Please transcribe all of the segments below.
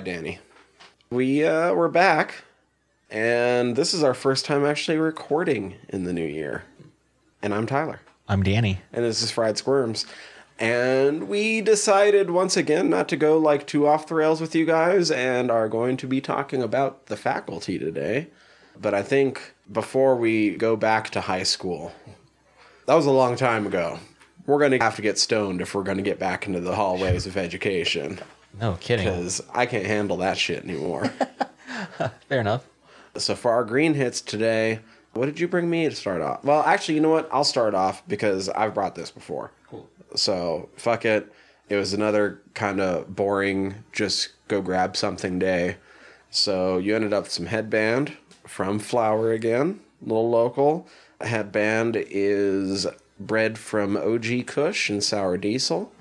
right, Danny. We uh, we're back, and this is our first time actually recording in the new year. And I'm Tyler, I'm Danny. and this is Fried Squirms. And we decided once again not to go like too off the rails with you guys, and are going to be talking about the faculty today. But I think before we go back to high school, that was a long time ago. We're going to have to get stoned if we're going to get back into the hallways of education No kidding. because I can't handle that shit anymore. Fair enough. so for our green hits today, what did you bring me to start off? Well, actually, you know what? I'll start off because I've brought this before. Cool. So fuck it. It was another kind of boring, just go grab something day. So you ended up with some headband from Flower again, little local. Headband is bred from OG Kush and Sour Diesel.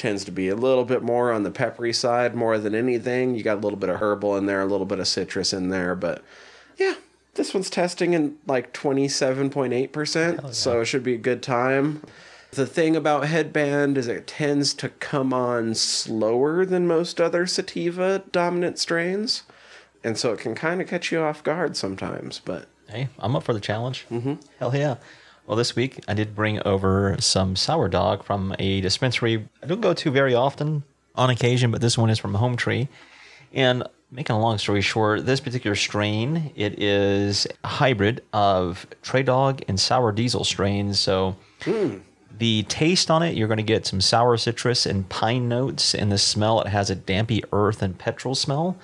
Tends to be a little bit more on the peppery side more than anything. You got a little bit of herbal in there, a little bit of citrus in there, but yeah, this one's testing in like 27.8%, so it should be a good time. The thing about headband is it tends to come on slower than most other sativa dominant strains. And so it can kind of catch you off guard sometimes, but Hey, I'm up for the challenge. Mm-hmm. Hell yeah. Well, this week I did bring over some sour dog from a dispensary I don't go to very often on occasion, but this one is from Home Tree. And making a long story short, this particular strain, it is a hybrid of Trey Dog and Sour Diesel strains. So hmm. the taste on it, you're going to get some sour citrus and pine notes. And the smell, it has a dampy earth and petrol smell.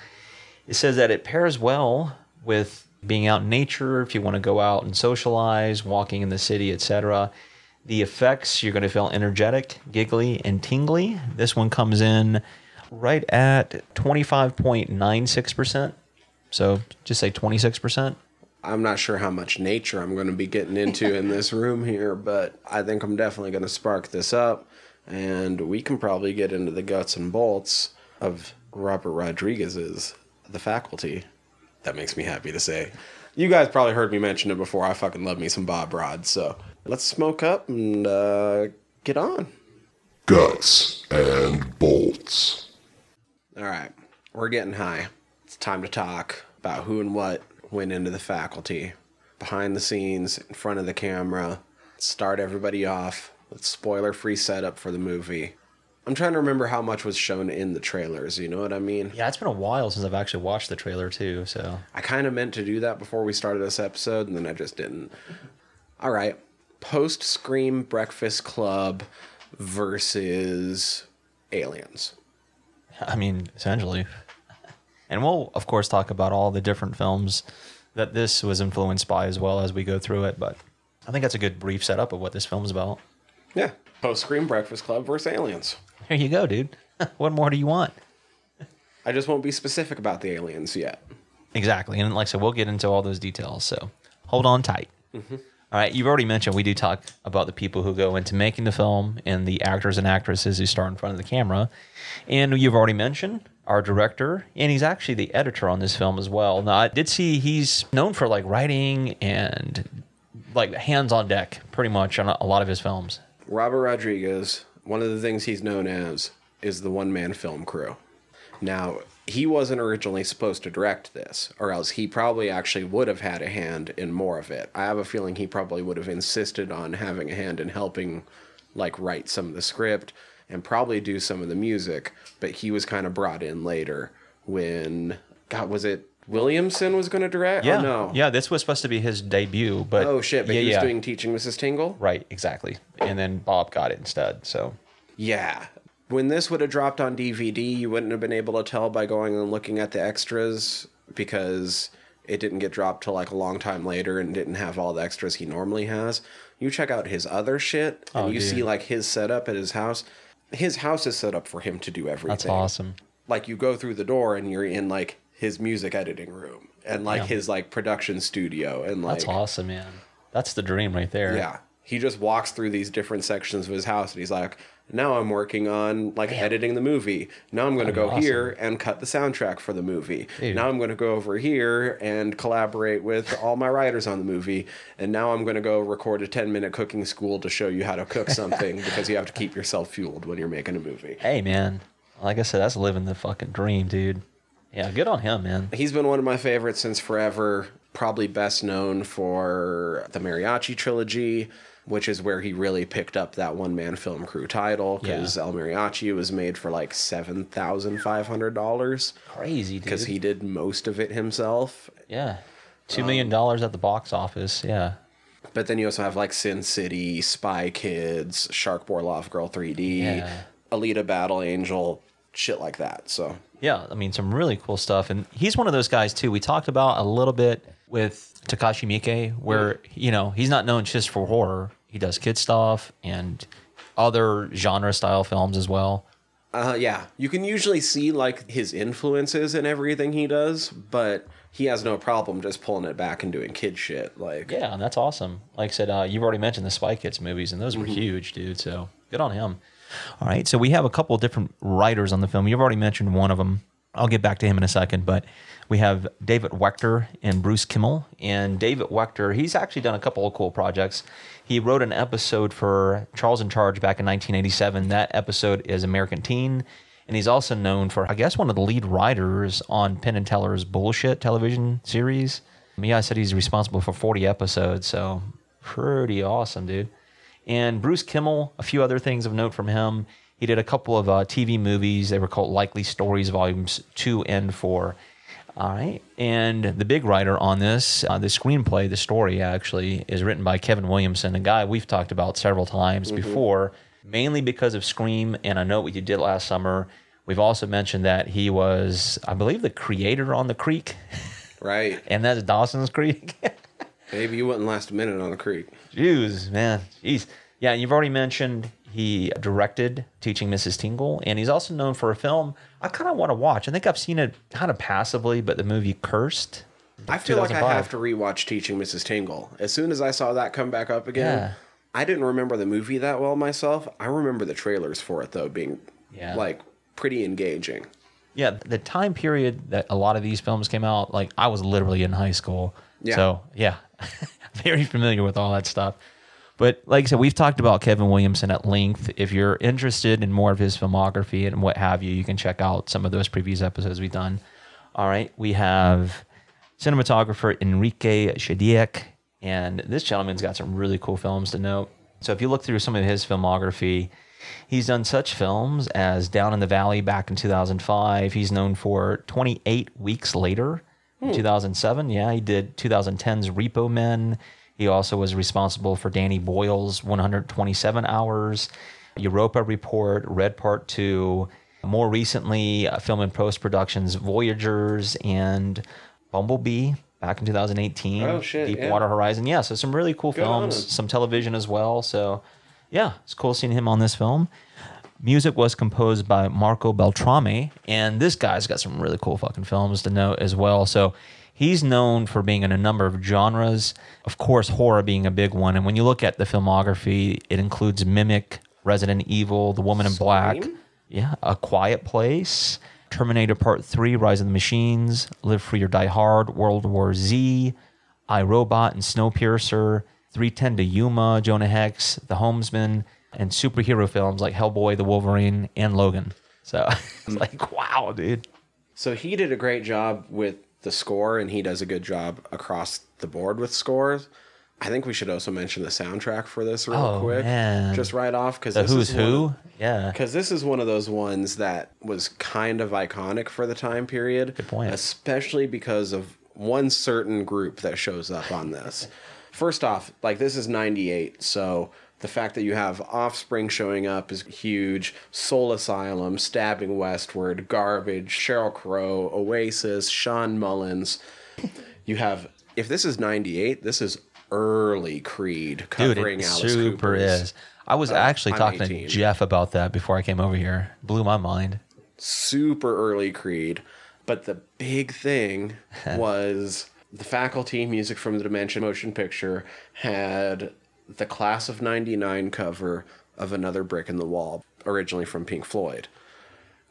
It says that it pairs well with being out in nature, if you want to go out and socialize, walking in the city, etc. The effects, you're going to feel energetic, giggly, and tingly. This one comes in right at 25.96%. So just say 26%. I'm not sure how much nature I'm going to be getting into in this room here, but I think I'm definitely going to spark this up and we can probably get into the guts and bolts of Robert Rodriguez's The Faculty. That makes me happy to say. You guys probably heard me mention it before. I fucking love me some Bob Rod, so let's smoke up and uh, get on. Guts and bolts. All right, we're getting high. It's time to talk about who and what went into the faculty, behind the scenes, in front of the camera. Start everybody off with spoiler-free setup for the movie. I'm trying to remember how much was shown in the trailers. You know what I mean? Yeah, it's been a while since I've actually watched the trailer too. So I kind of meant to do that before we started this episode, and then I just didn't. All right, post Scream Breakfast Club versus Aliens. I mean, essentially. And we'll, of course, talk about all the different films that this was influenced by as well as we go through it. But I think that's a good brief setup of what this film's about. Yeah, post Scream Breakfast Club versus Aliens. Here you go, dude. what more do you want? I just won't be specific about the aliens yet. Exactly. And like I said, we'll get into all those details. So hold on tight. Mm-hmm. All right. You've already mentioned we do talk about the people who go into making the film and the actors and actresses who star in front of the camera. And you've already mentioned our director, and he's actually the editor on this film as well. Now, I did see he's known for like writing and like hands on deck pretty much on a lot of his films. Robert Rodriguez, one of the things he's known as is the one man film crew. Now, he wasn't originally supposed to direct this, or else he probably actually would have had a hand in more of it. I have a feeling he probably would have insisted on having a hand in helping, like, write some of the script and probably do some of the music, but he was kind of brought in later when, God, was it Williamson was going to direct? Oh, yeah. Oh, no. Yeah. This was supposed to be his debut, but Oh, shit, but yeah, he was yeah. doing Teaching Mrs. Tingle? right. Exactly. And then Bob got it instead. So Yeah. When this would have dropped on DVD, you wouldn't have been able to tell by going and looking at the extras because it didn't get dropped till like a long time later and didn't have all the extras he normally has. You check out his other shit and Oh, you dude. see like his setup at his house. His house is set up for him to do everything. that's awesome. Like you go through the door and you're in like his music editing room and like Yeah. his like production studio and like That's awesome, man. That's the dream right there. yeah. He just walks through these different sections of his house and he's like, now I'm working on like editing the movie. Now I'm going to go be here and cut the soundtrack for the movie. Dude. Now I'm going to go over here and collaborate with all my writers on the movie. And now I'm going to go record a 10 minute cooking school to show you how to cook something because you have to keep yourself fueled when you're making a movie. Hey, man. Like I said, that's living the fucking dream, dude. Yeah, good on him, man. He's been one of my favorites since forever. Probably best known for the Mariachi trilogy, which is where he really picked up that one man film crew title because Yeah. El Mariachi was made for like $7,500 Crazy, dude. because he did most of it himself. yeah, two um, million dollars at the box office. Yeah, But then you also have like Sin City, Spy Kids, Shark Boy Lava Girl 3D, Yeah. Alita Battle Angel, shit like that. So yeah. I mean, some really cool stuff, and he's one of those guys too. We talked about a little bit with Takashi Miike, where you know he's not known just for horror. He does kid stuff and other genre style films as well. Uh, yeah, you can usually see like his influences in everything he does, but he has no problem just pulling it back and doing kid shit. Like, Yeah, and that's awesome. Like I said, uh, you've already mentioned the Spy Kids movies, and those were huge, dude. So good on him. All right, so we have a couple of different writers on the film. You've already mentioned one of them. I'll get back to him in a second, but we have David Wechter and Bruce Kimmel. And David Wechter, he's actually done a couple of cool projects. He wrote an episode for Charles in Charge back in 1987. That episode is American Teen. And he's also known for, I guess, one of the lead writers on Penn and Teller's Bullshit television series. Yeah, I said he's responsible for 40 episodes, so pretty awesome, dude. And Bruce Kimmel, a few other things of note from him. He did a couple of uh, TV movies. They were called Likely Stories, volumes two and four. All right. And the big writer on this, uh, the screenplay, the story actually, is written by Kevin Williamson, a guy we've talked about several times before, mainly because of Scream and I Know What You Did Last Summer. We've also mentioned that he was, I believe, the creator on The Creek, right? and that's Dawson's Creek. Maybe you wouldn't last a minute on the creek. Jeez, man. Jeez. Yeah, you've already mentioned he directed Teaching Mrs. Tingle, and he's also known for a film I kind of want to watch. I think I've seen it kind of passively, but the movie Cursed. I feel like I have to rewatch Teaching Mrs. Tingle. As soon as I saw that come back up again, Yeah. I didn't remember the movie that well myself. I remember the trailers for it though being Yeah. like pretty engaging. Yeah, the time period that a lot of these films came out, like I was literally in high school. Yeah. So, yeah, very familiar with all that stuff. But like I said, we've talked about Kevin Williamson at length. If you're interested in more of his filmography and what have you, you can check out some of those previous episodes we've done. All right, we have cinematographer Enrique Chediak, and this gentleman's got some really cool films to note. So if you look through some of his filmography, he's done such films as Down in the Valley back in 2005. He's known for 28 Weeks Later in 2007. Yeah, he did 2010's Repo Men. He also was responsible for Danny Boyle's 127 Hours, Europa Report, Red Part 2. More recently, uh, film and post productions Voyagers and Bumblebee back in 2018. Oh, shit, yeah. Deepwater Horizon. Yeah, so some really cool on films, some television as well. So, yeah, it's cool seeing him on this film. Music was composed by Marco Beltrami, and this guy's got some really cool fucking films to note as well. So, he's known for being in a number of genres, of course, horror being a big one. And when you look at the filmography, it includes Mimic, Resident Evil, The Woman in Black, yeah, A Quiet Place, Terminator Part 3, Rise of the Machines, Live Free or Die Hard, World War Z, iRobot and Snowpiercer, 310 to Yuma, Jonah Hex, The Homesman, and superhero films like Hellboy, The Wolverine, and Logan. So it's mm. like, wow, dude. So he did a great job with the score, and he does a good job across the board with scores. I think we should also mention the soundtrack for this real Oh, quick, man. just right off because The Who's Who? Yeah. Because this is one of those ones that was kind of iconic for the time period. Good point. Especially because of one certain group that shows up on this. First off, like this is 98, so the fact that you have Offspring showing up is huge. Soul Asylum, Stabbing Westward, Garbage, Sheryl Crow, Oasis, Shawn Mullins. You have, if this is 98, this is early Creed Dude, it Alice super Cooper's is. I was uh, actually I'm talking 18. to Jeff about that before I came over here. Blew my mind. super early Creed. But the big thing was the faculty music from the Dimension Motion Picture had the Class of 99 cover of Another Brick in the Wall, originally from Pink Floyd.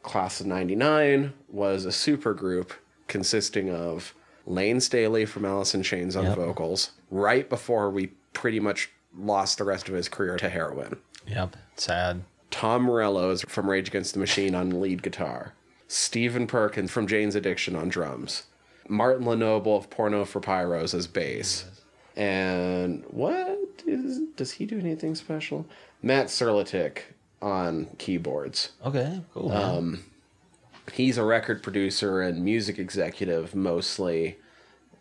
Class of 99 was a supergroup consisting of Layne Staley from Alice in Chains on Yep. vocals, right before we pretty much lost the rest of his career to heroin. Yep. Sad. Tom Morello is from Rage Against the Machine on lead guitar. Stephen Perkins from Jane's Addiction on drums, Martin Lenoble of Porno for Pyros as bass, and what is does he do anything special? Matt Serletic on keyboards. Okay, cool. man. He's a record producer and music executive mostly.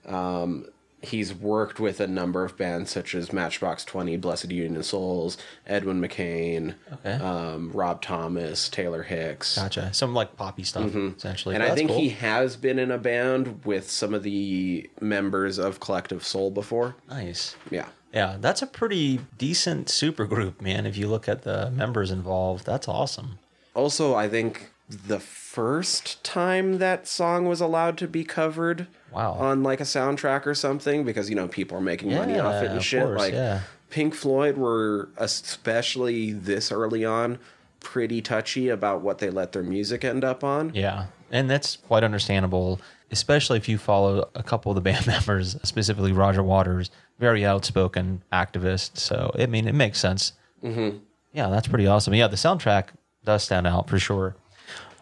Um, he's worked with a number of bands such as Matchbox Twenty, Blessed Union of Souls, Edwin McCain, Okay. um, Rob Thomas, Taylor Hicks. gotcha. Some like poppy stuff, essentially. And I think cool. he has been in a band with some of the members of Collective Soul before. nice. Yeah. Yeah, that's a pretty decent super group, man. If you look at the members involved, that's awesome. Also, I think the first time that song was allowed to be covered Wow. on like a soundtrack or something because you know people are making money off it and of shit course, like yeah. Pink Floyd were especially this early on pretty touchy about what they let their music end up on. Yeah, and that's quite understandable, especially if you follow a couple of the band members, specifically Roger Waters, very outspoken activist. So I mean, it makes sense. Mm-hmm. Yeah, that's pretty awesome. Yeah, the soundtrack does stand out for sure.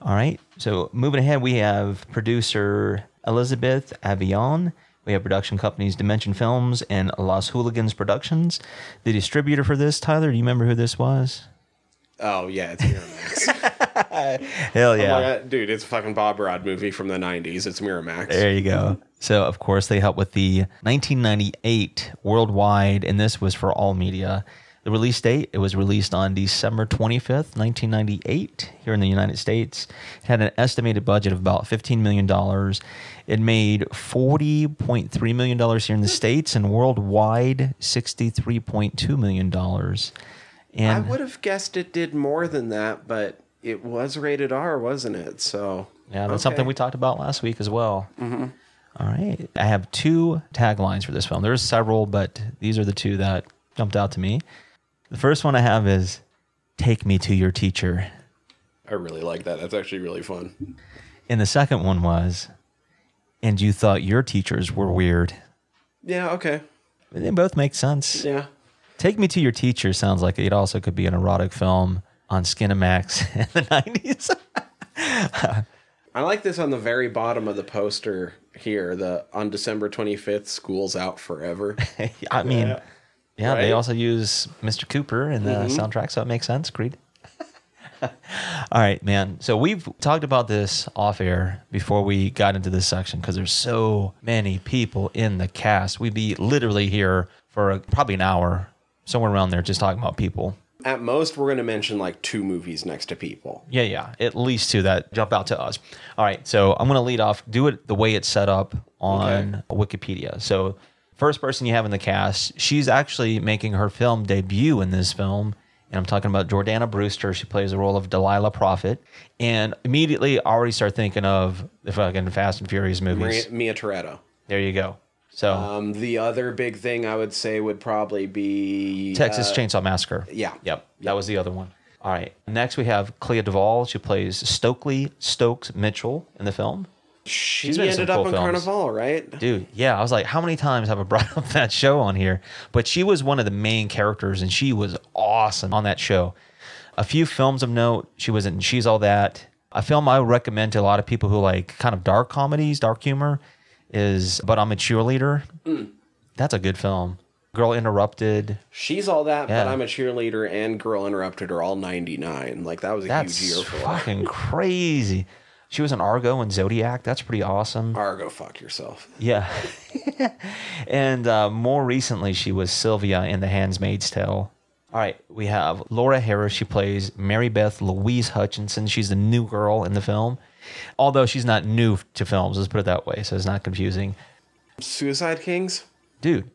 All right, so moving ahead, we have producer Elizabeth Avellan. We have production companies Dimension Films and Los Hooligans Productions. The distributor for this, Tyler, do you remember who this was? Oh yeah, it's Miramax. Hell oh yeah. Oh God, dude, it's a fucking Bob Rod movie from the '90s. It's Miramax. There you go. So, of course, they helped with the 1998 worldwide, and this was for all media. The release date, it was released on December 25th, 1998, here in the United States. It had an estimated budget of about $15 million. It made $40.3 million here in the States, and worldwide, $63.2 million. I would have guessed it did more than that, but it was rated R, wasn't it? So Yeah, that's okay. something we talked about last week as well. Mm-hmm. right. I have two taglines for this film. There's several, but these are the two that jumped out to me. The first one I have is Take Me to Your Teacher. I really like that. That's actually really fun. And the second one was And You Thought Your Teachers Were Weird. Yeah. Okay. They both make sense. Yeah. Take Me to Your Teacher sounds like it also could be an erotic film on Skinamax in the 90s. I like this on the very bottom of the poster here. The on December 25th, school's out forever. I mean, Yeah. Yeah, they also use Mr. Cooper in the mm-hmm. soundtrack, so it makes sense. Creed. All right, man. So we've talked about this off air before we got into this section because there's so many people in the cast. We'd be literally here for a, probably an hour, somewhere around there, just talking about people. At most, we're going to mention like two movies next to people. Yeah, yeah. At least two that jump out to us. All right. So I'm going to lead off, do it the way it's set up on Wikipedia. So, first person you have in the cast, she's actually making her film debut in this film. And I'm talking about Jordana Brewster. She plays the role of Delilah Prophet. And immediately I already start thinking of the fucking Fast and Furious movies. Maria, Mia Toretto. There you go. So, Um, the other big thing I would say would probably be Texas uh, Chainsaw Massacre. yeah. Yep. That was the other one. All right. Next, we have Clea Duvall. She plays Stokely Stokes Mitchell in the film. She been in some ended up cool on films. Carnival, right? Dude, yeah, I was like, how many times have I brought up that show on here? But she was one of the main characters, and she was awesome on that show. A few films of note, she was in She's All That. A film I would recommend to a lot of people who like kind of dark comedies, dark humor, is But I'm a Cheerleader. Mm. That's a good film. Girl Interrupted. She's all that, Yeah. but I'm a cheerleader and Girl Interrupted are all 99. Like that was a That's huge year for her. fucking crazy. She was in Argo and Zodiac. That's pretty awesome. Argo, fuck yourself. Yeah. and uh, more recently, she was Sylvia in The Handmaid's Tale. All right, we have Laura Harris. She plays Mary Beth Louise Hutchinson. She's the new girl in the film, although she's not new to films. Let's put it that way, so it's not confusing. Suicide Kings. Dude,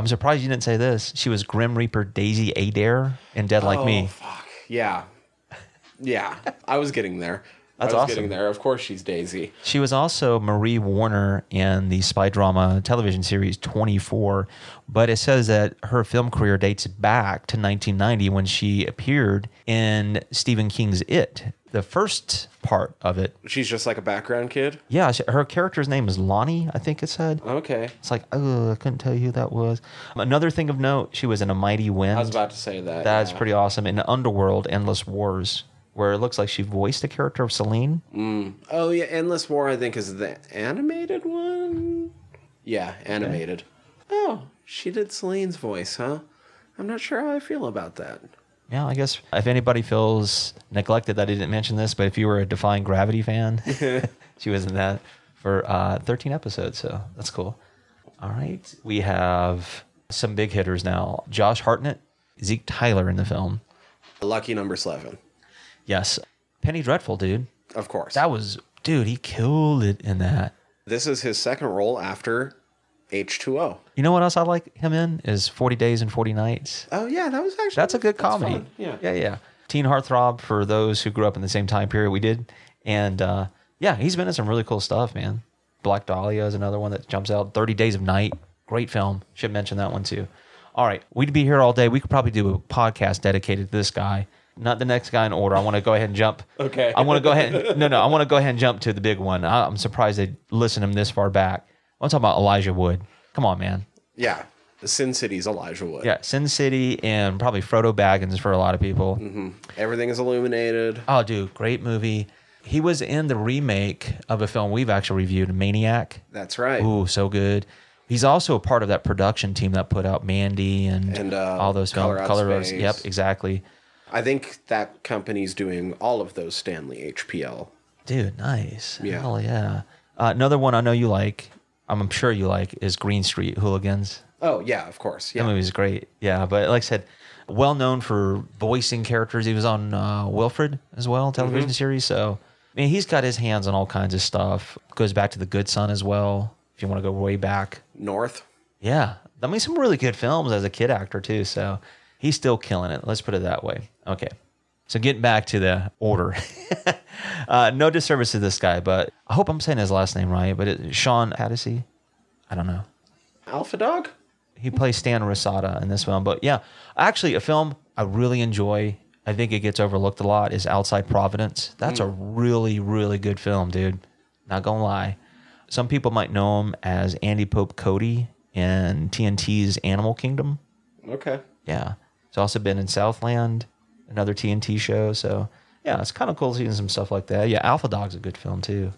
I'm surprised you didn't say this. She was Grim Reaper Daisy Adair in Dead Like oh, Me. fuck. Yeah. Yeah. I was getting there. That's I was awesome. getting there. Of course she's Daisy. She was also Marie Warner in the spy drama television series 24, but it says that her film career dates back to 1990 when she appeared in Stephen King's It, the first part of it. She's just like a background kid. Yeah, she- her character's name is Lonnie, I think it said. Okay. It's like, oh, I couldn't tell you who that was. Another thing of note, she was in A Mighty Wind. I was about to say that. That's yeah. pretty awesome. In Underworld, Endless Wars. Where it looks like she voiced the character of Celine. Oh yeah, Endless War I think is the animated one. Yeah, animated. Oh, she did Celine's voice, huh? I'm not sure how I feel about that. Yeah, I guess if anybody feels neglected that I didn't mention this, but if you were a Defying Gravity fan, she was in that for uh, 13 episodes, so that's cool. All right, we have some big hitters now. Josh Hartnett, Zeke Tyler in the film. Lucky number seven, Yes, Penny Dreadful, dude. of course. That was, dude, he killed it in that. this is his second role after H2O. You know what else I like him in is 40 Days and 40 Nights. Oh yeah, that was actually That's a good comedy. fun. Yeah. yeah, yeah. Teen heartthrob for those who grew up in the same time period we did, and uh, yeah, he's been in some really cool stuff, man. Black Dahlia is another one that jumps out. Thirty Days of Night, great film. Should mention that one too. All right, we'd be here all day. We could probably do a podcast dedicated to this guy. Not the next guy in order. I want to go ahead and jump. Okay. I want to go ahead. And, no, no. I want to go ahead and jump to the big one. I, I'm surprised they listened to him this far back. I'm talking about Elijah Wood. Come on, man. Yeah, Sin City's Elijah Wood. Yeah, Sin City and probably Frodo Baggins for a lot of people. everything is illuminated. Oh, dude, great movie. He was in the remake of a film we've actually reviewed, Maniac. That's right. Ooh, so good. He's also a part of that production team that put out Mandy and, And, uh, all those Color films. Color Space. Yep, exactly. I think that company's doing all of those Stanley HPL. Dude, nice. Yeah. Hell yeah. Uh, another one I know you like, I'm sure you like, is Green Street Hooligans. Oh yeah, of course. Yeah. That movie's great. Yeah, but like I said, well known for voicing characters. He was on uh, Wilfred as well, television series. So, I mean, he's got his hands on all kinds of stuff. Goes back to The Good Son as well, if you want to go way back. North. Yeah. I mean, some really good films as a kid actor, too. So, he's still killing it. Let's put it that way. Okay. So, getting back to the order. uh, no disservice to this guy, but I hope I'm saying his last name right. But it, Shawn Hatosy? I don't know Alpha Dog. he plays Stan Rosado in this film. But yeah, actually, a film I really enjoy. I think it gets overlooked a lot. Is Outside Providence. That's a really, really good film, dude. Not gonna lie. Some people might know him as Andy Pope Cody in TNT's Animal Kingdom. Okay. Yeah, he's also been in Southland, another TNT show. So yeah, it's kind of cool seeing some stuff like that. Yeah, Alpha Dog's a good film too.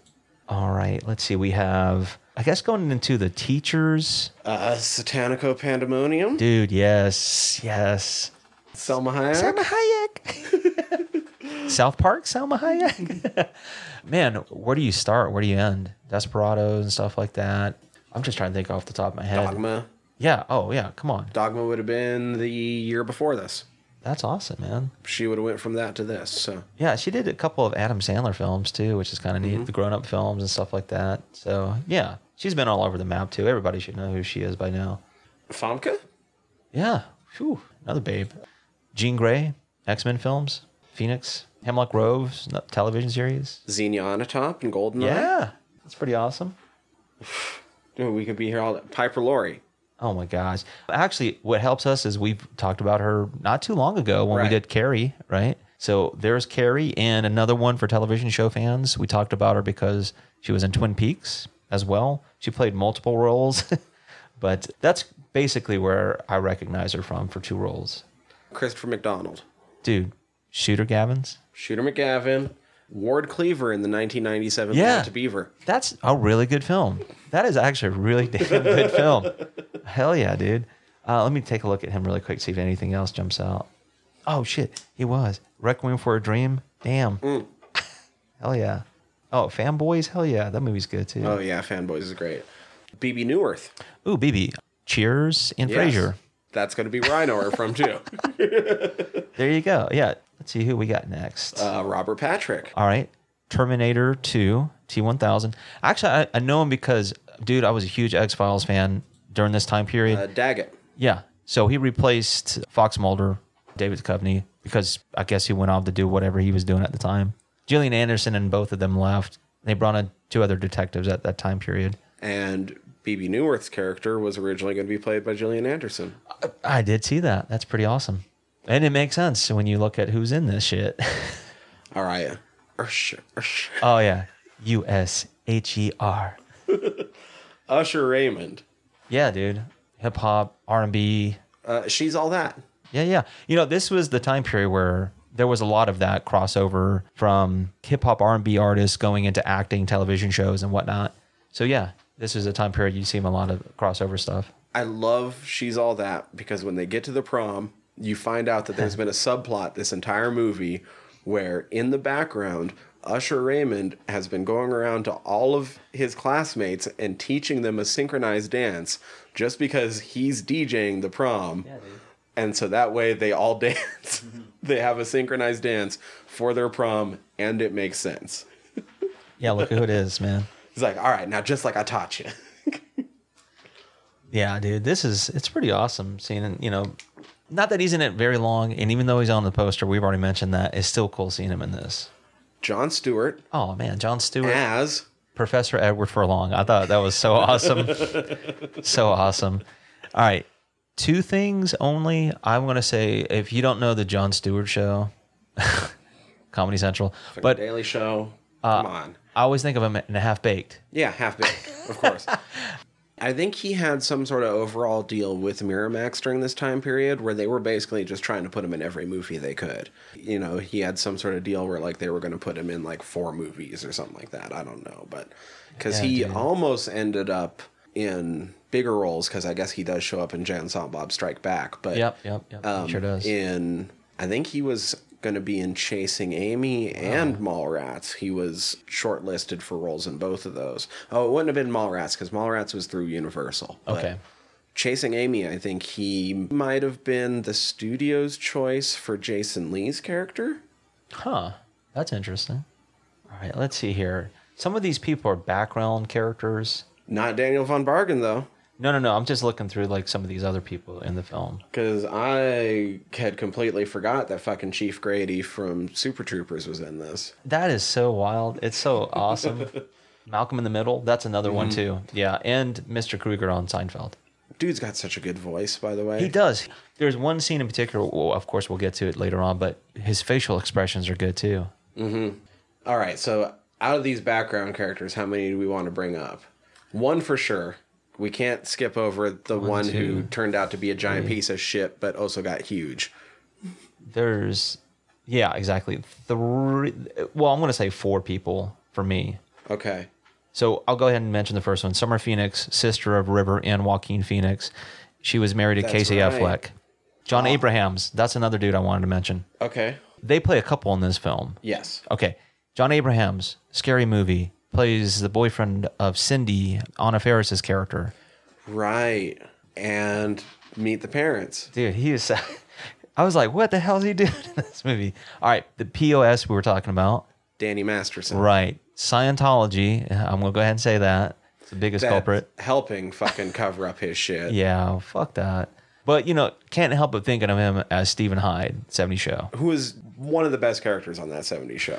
All right, let's see. We have, I guess, going into the teachers. Uh, Satanico Pandemonium. Dude, yes, yes. Salma Hayek. Salma Hayek. South Park, Salma Hayek. Man, where do you start? Where do you end? Desperados and stuff like that. I'm just trying to think off the top of my head. Dogma. Yeah. Oh, yeah. Come on. Dogma would have been the year before this. That's awesome, man. She would have went from that to this. So Yeah, she did a couple of Adam Sandler films too, which is kind of neat. Mm-hmm. The grown-up films and stuff like that. So yeah, she's been all over the map too. Everybody should know who she is by now. Famke. Yeah. Whew, another babe. Jean Grey, X Men films, Phoenix, Hemlock Grove television series. Xenia Onatopp and Goldeneye. Yeah, that's pretty awesome. Dude, we could be here all day. Piper Laurie. Oh my gosh. Actually, what helps us is we've talked about her not too long ago when we did Carrie, right? So there's Carrie and another one for television show fans. We talked about her because she was in Twin Peaks as well. She played multiple roles, but that's basically where I recognize her from for two roles. Christopher McDonald. Dude, Shooter Gavins. Shooter McGavin. Ward Cleaver in the 1997 Yeah. To Beaver. That's a really good film. That is actually a really damn good film. Hell yeah, dude. Uh, let me take a look at him really quick, see if anything else jumps out. Oh shit, he was Requiem for a Dream. Damn. Hell yeah. Oh, Fanboys. Hell yeah, that movie's good too. Oh yeah, Fanboys is great. Bebe Neuwirth. Ooh, Bebe. Cheers and Yes. Frasier. That's going to be where I know her from too. There you go. Yeah. Let's see who we got next. Uh, Robert Patrick. All right. Terminator 2, T1000. Actually, I, I know him because, dude, I was a huge X Files fan during this time period. Uh, Doggett. Yeah. So he replaced Fox Mulder, David Duchovny, because I guess he went off to do whatever he was doing at the time. Gillian Anderson and both of them left. They brought in two other detectives at that time period. And Bebe Neuwirth's character was originally going to be played by Gillian Anderson. I did see that. That's pretty awesome. And it makes sense when you look at who's in this shit. All right. Usher, Usher, oh, yeah. U S H E R. Usher Raymond. Yeah, dude. Hip hop, R&B. Uh, she's all that. Yeah, yeah. You know, this was the time period where there was a lot of that crossover from hip hop R and B artists going into acting, television shows, and whatnot. So yeah, this is a time period you see a lot of crossover stuff. I love She's All That because when they get to the prom, you find out that there's been a subplot this entire movie where in the background, Usher Raymond has been going around to all of his classmates and teaching them a synchronized dance just because he's DJing the prom. And so that way they all dance. Mm-hmm. they have a synchronized dance for their prom and it makes sense. Yeah, look who it is, man. He's like, all right, now just like I taught you. Yeah, dude, this is it's pretty awesome seeing you know, not that he's in it very long, and even though he's on the poster, we've already mentioned that it's still cool seeing him in this. Jon Stewart Oh man, Jon Stewart, as Professor Edward Furlong. I thought that was so awesome, so awesome. All right, two things only. I'm gonna say if you don't know the Jon Stewart show, Comedy Central, but but Daily Show. Uh, Come on. I always think of him in a half baked. Yeah, half baked, of course. I think he had some sort of overall deal with Miramax during this time period where they were basically just trying to put him in every movie they could. You know, he had some sort of deal where like they were going to put him in like four movies or something like that. I don't know, but because Yeah, he dude. almost ended up in bigger roles because I guess he does show up in Jan Silent Bob Strike Back. But Yep, yep, yep. he um, sure does. In I think he was going to be in Chasing Amy and oh. Mallrats. He was shortlisted for roles in both of those. Oh, it wouldn't have been Mallrats because Mallrats was through Universal. Okay. Chasing Amy, I think he might have been the studio's choice for Jason Lee's character. Huh. That's interesting. All right, let's see here. Some of these people are background characters. Not Daniel von Bargen though, No, no, no. I'm just looking through like some of these other people in the film. because I had completely forgot that fucking Chief Grady from Super Troopers was in this. That is so wild. It's so awesome. Malcolm in the Middle. That's another one mhm. too. Yeah, and Mr. Kruger on Seinfeld. Dude's got such a good voice, by the way. He does. There's one scene in particular. Well, of course, we'll get to it later on, but his facial expressions are good too. Mm-hmm. All right, so out of these background characters, how many do we want to bring up? One for sure. We can't skip over the one, who turned out to be a giant piece of shit, but also got huge. There's, yeah, exactly three. Well, I'm going to say four people for me. Okay. So I'll go ahead and mention the first one. Summer Phoenix, sister of River and Joaquin Phoenix. She was married to That's Casey right. Affleck. Jon Abrahams, that's another dude I wanted to mention. Okay. They play a couple in this film. Yes. Okay. Jon Abrahams, scary movie, plays the boyfriend of Cindy, Anna Faris's character. Right. And meet the parents. Dude, he is. I was like, what the hell is he doing in this movie? All right, the POS we were talking about. Danny Masterson. Right. Scientology. I'm going to go ahead and say that. It's the biggest That's culprit. Helping fucking cover up his shit. Yeah, fuck that. But, you know, can't help but thinking of him as Steven Hyde, 70 Show. Who is one of the best characters on that 70s show.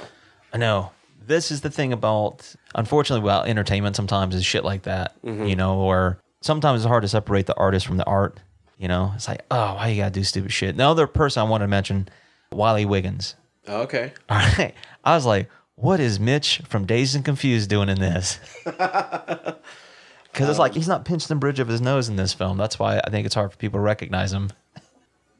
I know. This is the thing about, unfortunately, about entertainment sometimes is shit like that, mm-hmm. you know, or sometimes it's hard to separate the artist from the art. You know, it's like, oh, why you gotta do stupid shit? The other person I want to mention, Wiley Wiggins. Oh, okay. All right. I was like, what is Mitch from Dazed and Confused doing in this? Because it's um, like he's not pinched the bridge of his nose in this film. That's why I think it's hard for people to recognize him.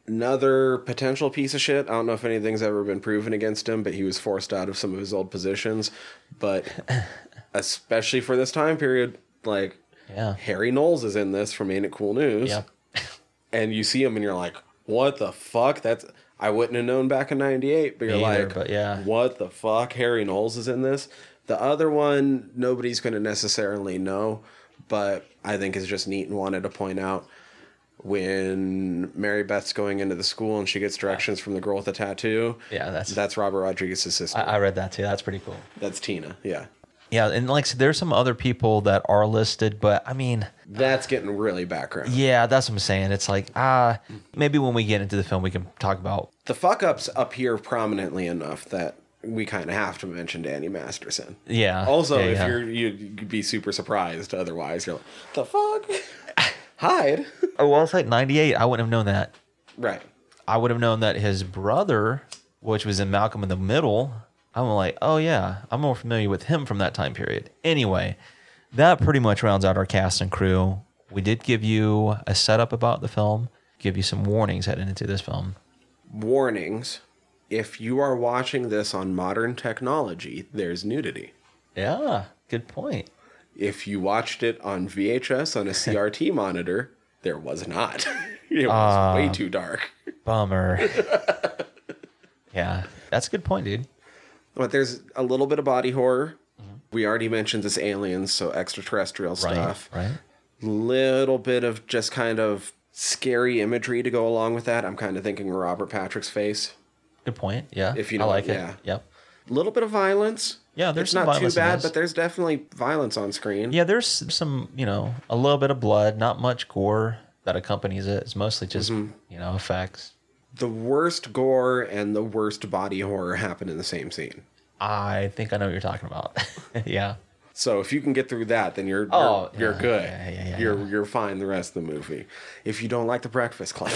Another potential piece of shit. I don't know if anything's ever been proven against him, but he was forced out of some of his old positions. But especially for this time period, like Yeah. Harry Knowles is in this from Ain't It Cool News. Yep. And you see him and you're like, what the fuck? That's I wouldn't have known back in '98, but you're either, like, but yeah. what the fuck? Harry Knowles is in this. The other one, nobody's going to necessarily know, but I think is just neat and wanted to point out when Mary Beth's going into the school and she gets directions from the girl with the tattoo. Yeah, that's- that's Robert Rodriguez's sister. I, I read that too. That's pretty cool. that's Tina. Yeah, Yeah, and like there's some other people that are listed, but I mean, that's getting really background. yeah, that's what I'm saying. It's like, ah, maybe when we get into the film, we can talk about. The fuck ups appear prominently enough that we kind of have to mention Danny Masterson. Yeah. Also, yeah, if yeah. you're you'd be super surprised. Otherwise, you're like, the fuck, Hyde. oh, well, it's like '98. I wouldn't have known that. right. I would have known that his brother, which was in Malcolm in the Middle, I'm like, oh yeah, I'm more familiar with him from that time period. Anyway, that pretty much rounds out our cast and crew. We did give you a setup about the film, give you some warnings heading into this film. Warnings. if you are watching this on modern technology, there's nudity. Yeah, good point. If you watched it on VHS on a CRT monitor, there was not. it was ah. way too dark. Bummer. yeah, that's a good point, dude. But there's a little bit of body horror. Mm-hmm. We already mentioned this aliens, so extraterrestrial Right, stuff. right. Little bit of just kind of scary imagery to go along with that. I'm kind of thinking Robert Patrick's face. Good point. Yeah, If you I know- like yeah. it. Yep. A little bit of violence. Yeah, there's not too bad, but there's definitely violence on screen. Yeah, there's some, you know, a little bit of blood, not much gore that accompanies it. It's mostly just, Mm-hmm. you know, effects. The worst gore and the worst body horror happen in the same scene. I think I know what you're talking about. yeah. So if you can get through that, then you're you're, Oh, you're good. yeah, yeah, yeah, you're yeah. you're fine the rest of the movie. If you don't like the Breakfast Club,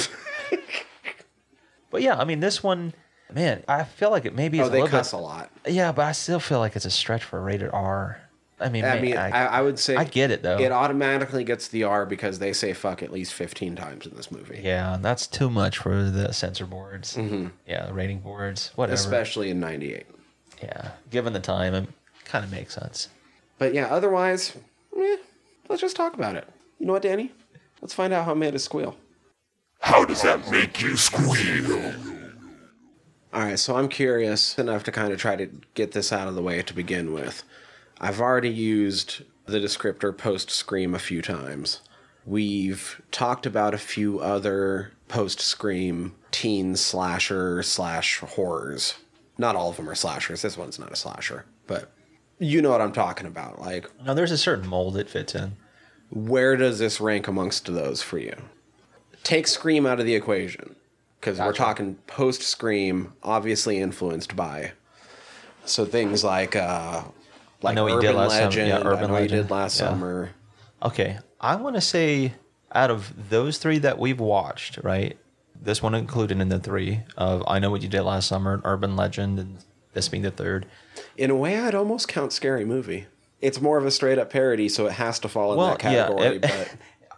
But yeah, I mean, this one, man, I feel like it maybe is oh, a they little cuss bit. a lot. Yeah, but I still feel like it's a stretch for a rated R. I mean, I man, mean, I, I would say I get it though. It automatically gets the R because they say fuck at least fifteen times in this movie, yeah, and that's too much for the censor boards. Mm-hmm. Yeah, the rating boards, whatever. especially in '98. yeah, given the time, it kind of makes sense. But yeah, otherwise, eh, let's just talk about it. You know what, Danny? Let's find out how made us squeal. How does that make you squeal? All right, so I'm curious enough to kind of try to get this out of the way to begin with. I've already used the descriptor post scream a few times. We've talked about a few other post scream teen slasher slash horrors. Not all of them are slashers. This one's not a slasher, but you know what I'm talking about. Like, Now, there's a certain mold it fits in. where does this rank amongst those for you? Take Scream out of the equation because we're talking post Scream, obviously influenced by. So things like uh, like Know What You Urban Summer- Legend, yeah, I Urban Know You Legend, did last yeah. summer. Okay, I want to say out of those three that we've watched, right? This one included in the three of I Know What You Did Last Summer, Urban Legend, and this being the third. In a way, I'd almost count Scary Movie. It's more of a straight up parody, so it has to fall in Well, that category. yeah, but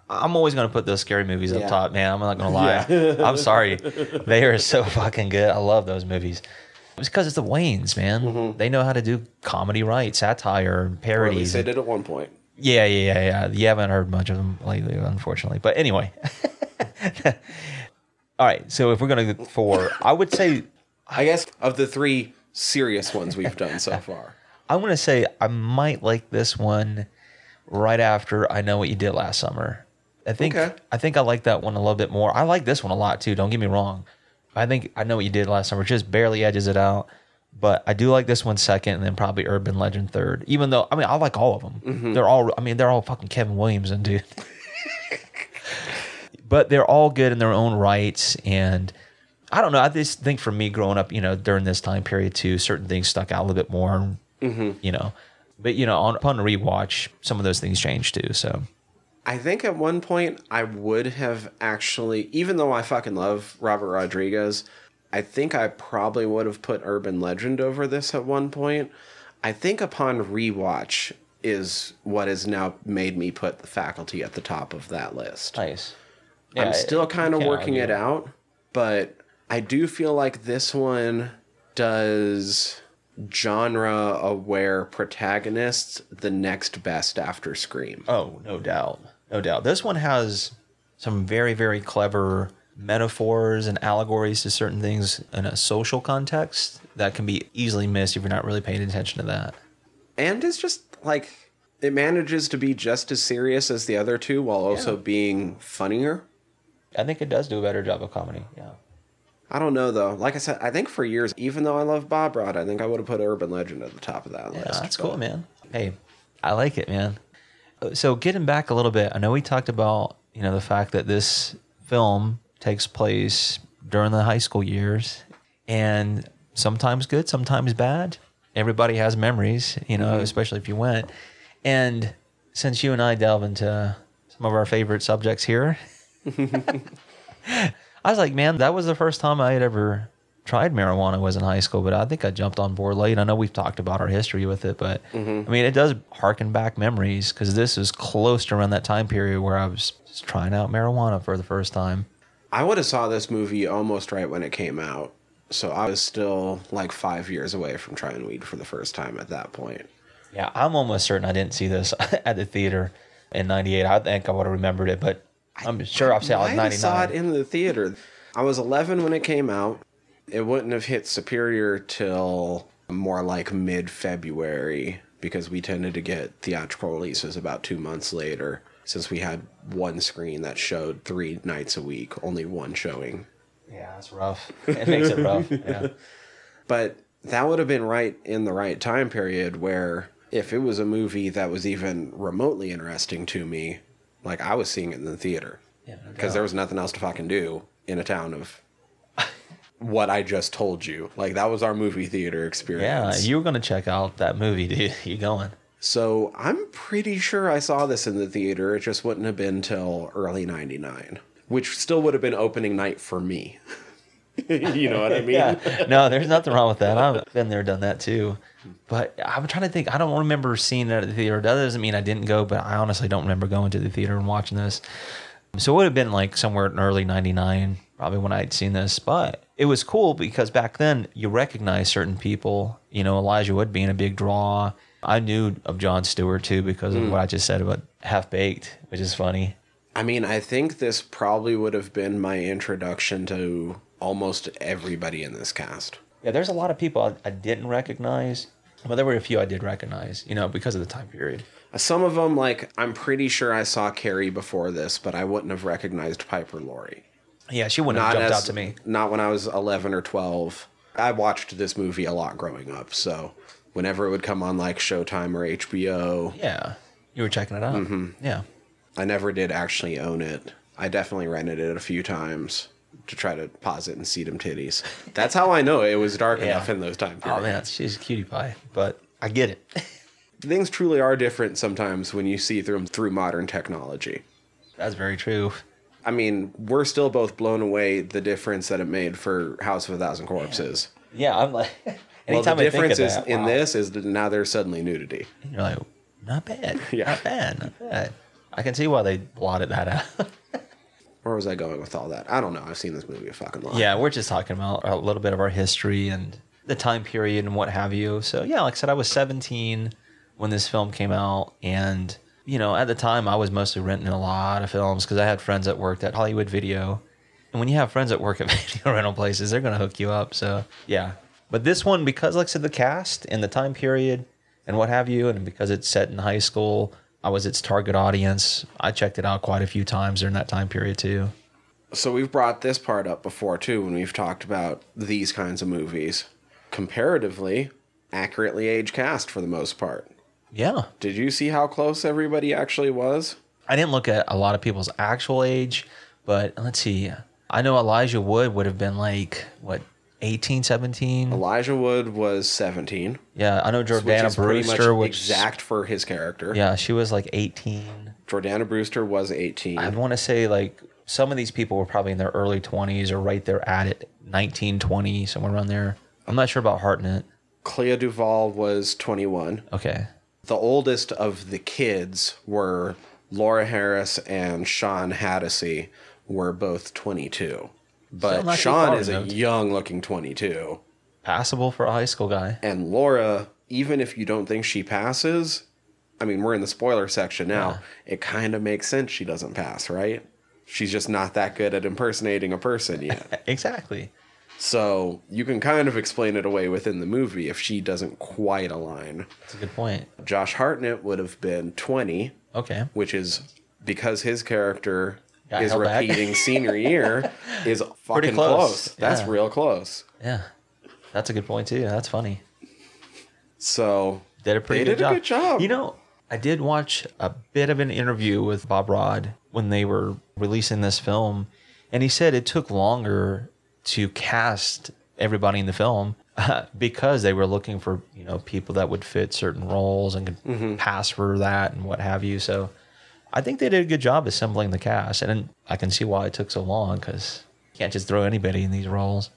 I'm always going to put those scary movies up Yeah. top, man. I'm not going to lie. I'm sorry. They are so fucking good. I love those movies. It's because it's the Waynes, man. Mm-hmm. They know how to do comedy right, satire, and parodies. least they did at one point. Yeah, yeah, yeah, yeah. You haven't heard much of them lately, unfortunately. But anyway. All right. So if we're going to go for, I would say, I guess of the three serious ones we've done so far. I want to say I might like this one right after I know what you did last summer. I think Okay. I think I like that one a little bit more. I like this one a lot too. Don't get me wrong. I think I know what you did last summer. Just barely edges it out. But I do like this one second, and then probably Urban Legend third. Even though I mean I like all of them. Mm-hmm. They're all I mean they're all fucking Kevin Williamson dude. but they're all good in their own rights, and I don't know. I just think for me growing up, you know, during this time period too, certain things stuck out a little bit more. You know, but you know, on upon rewatch, some of those things changed too. So I think at one point I would have actually, even though I fucking love Robert Rodriguez, I think I probably would have put Urban Legend over this at one point. I think upon rewatch is what has now made me put the faculty at the top of that list. nice. I'm still kind of working it out, but I do feel like this one does genre aware protagonists the next best after Scream. Oh, no doubt. No doubt. This one has some very, very clever metaphors and allegories to certain things in a social context that can be easily missed if you're not really paying attention to that. and it's just like it manages to be just as serious as the other two while also Yeah. being funnier. I think it does do a better job of comedy. Yeah. I don't know though. Like I said, I think for years, even though I love Bob Rod, I think I would have put Urban Legend at the top of that Yeah, list. that's cool, man. Hey, I like it, man. So getting back a little bit, I know we talked about you know the fact that this film takes place during the high school years, and sometimes good, sometimes bad. Everybody has memories, you know, mm-hmm. especially if you went. And since you and I delve into some of our favorite subjects here, I was like, man, that was the first time I had ever tried marijuana was in high school, but I think I jumped on board late. I know we've talked about our history with it, but mm-hmm. I mean, it does harken back memories because this is close to around that time period where I was just trying out marijuana for the first time. I would have saw this movie almost right when it came out. So I was still like five years away from trying weed for the first time at that point. Yeah, I'm almost certain I didn't see this at the theater in '98. I think I would have remembered it, but I'm sure I've seen it like Might have saw it in the theater. I was 11 when it came out. It wouldn't have hit Superior till more like mid February because we tended to get theatrical releases about two months later since we had one screen that showed three nights a week, only one showing. Yeah, that's rough. It makes it rough. Yeah. But that would have been right in the right time period where if it was a movie that was even remotely interesting to me, like I was seeing it in the theater. Yeah, no because there was nothing else to fucking do in a town of what I just told you. Like that was our movie theater experience. Yeah, you were gonna check out that movie, dude. You going? so I'm pretty sure I saw this in the theater. It just wouldn't have been till early '99, which still would have been opening night for me. you know what I mean? Yeah. No, there's nothing wrong with that. I've been there, done that too. But I'm trying to think. I don't remember seeing it at the theater. That doesn't mean I didn't go, but I honestly don't remember going to the theater and watching this. So it would have been like somewhere in early '99, probably when I'd seen this. But it was cool because back then you recognize certain people. You know, Elijah Wood being a big draw. I knew of Jon Stewart too because of mm. what I just said about Half Baked, which is funny. I mean, I think this probably would have been my introduction to almost everybody in this cast. Yeah, there's a lot of people I, I didn't recognize, but there were a few I did recognize. You know, because of the time period. Some of them, like, I'm pretty sure I saw Carrie before this, but I wouldn't have recognized Piper Laurie. Yeah, she wouldn't have Not jumped as- out to me. Not when I was 11 or 12. I watched this movie a lot growing up, so whenever it would come on, like, Showtime or HBO, Yeah, you were checking it out. Mm-hmm. Yeah, I never did actually own it. I definitely rented it a few times to try to pause it and see them titties. That's how I know it was dark Yeah. enough in those time Oh man, she's a cutie pie, but I get it. Things truly are different sometimes when you see them through modern technology. That's very true. I mean, we're still both blown away the difference that it made for House of a Thousand Corpses. Yeah, I'm like, Well, anytime the I think difference is that, in wow. this is that now there's suddenly nudity. you're like, not bad. Yeah. not bad, not bad. I can see why they blotted that out. Where was I going with all that? I don't know. I've seen this movie a fucking lot. yeah, we're just talking about a little bit of our history and the time period and what have you. So yeah, like I said, I was 17 when this film came out, and you know, at the time, I was mostly renting a lot of films because I had friends that worked at Hollywood Video, and when you have friends that work at video rental places, they're gonna hook you up. So yeah, but this one because, like I said, the cast and the time period and what have you, and because it's set in high school. I was its target audience. I checked it out quite a few times during that time period too. So we've brought this part up before too when we've talked about these kinds of movies. Comparatively, accurately age cast for the most part. Yeah, Did you see how close everybody actually was? I didn't look at a lot of people's actual age, but let's see. I know Elijah Wood would have been like, what, 18, 17? Elijah Wood was 17, Yeah, I know which Jordana much Brewster, which. exact for his character. Yeah, she was like 18. Jordana Brewster was 18. I want to say like some of these people were probably in their early 20s or right there at it, 19, 20, somewhere around there. I'm not sure about Hartnett. Clea Duvall was 21. Okay. The oldest of the kids were Laura Harris and Shawn Hatosy were both 22. But not too Shawn is a young looking 22. Passable for a high school guy. And Laura, even if you don't think she passes, I mean, we're in the spoiler section now. Yeah. It kind of makes sense she doesn't pass, right? She's just not that good at impersonating a person yet. Exactly. So you can kind of explain it away within the movie if she doesn't quite align. That's a good point. Josh Hartnett would have been 20, Okay. which is because his character Got is repeating senior year is fucking close. close. That's Yeah. real close. Yeah. That's a good point too. That's funny. So did a pretty They good did a job. good job. You know, I did watch a bit of an interview with Bob Rod when they were releasing this film, and he said it took longer to cast everybody in the film because they were looking for you know people that would fit certain roles and could Mm-hmm. pass for that and what have you. So. I think they did a good job assembling the cast, and I can see why it took so long because you can't just throw anybody in these roles.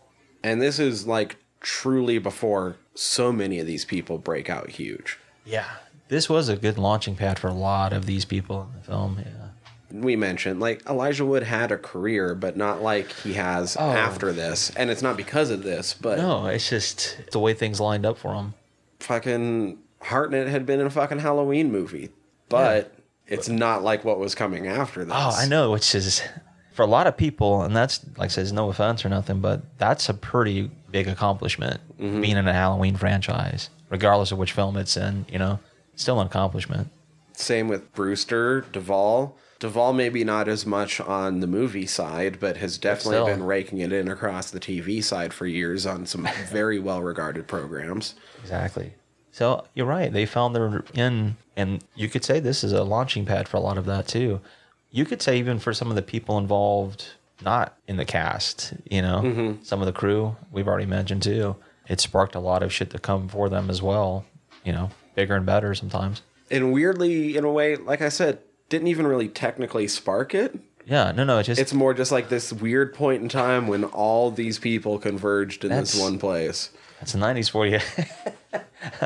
And this is like truly before so many of these people break out huge. Yeah, this was a good launching pad for a lot of these people in the film. Yeah. We mentioned like Elijah Wood had a career, but not like he has oh. after this, and it's not because of this, but No, it's just the way things lined up for him. fucking Hartnett had been in a fucking Halloween movie, but it's not like what was coming after this. Oh, I know, which is for a lot of people, and that's like I says, no offense or nothing, but that's a pretty big accomplishment mm-hmm. being in a Halloween franchise, regardless of which film it's in. You know, still an accomplishment. Same with Brewster, Duvall. Duvall maybe not as much on the movie side, but has definitely been raking it in across the TV side for years on some very well regarded programs. Exactly. So you're right. They found their in, and you could say this is a launching pad for a lot of that too. You could say even for some of the people involved, not in the cast, you know, mm-hmm. some of the crew we've already mentioned too. It sparked a lot of shit to come for them as well. You know, bigger and better sometimes. And weirdly, in a way, like I said, didn't even really technically spark it. Yeah, no, no, it just It's more just like this weird point in time when all these people converged in this That's- one place. That's the '90s for you.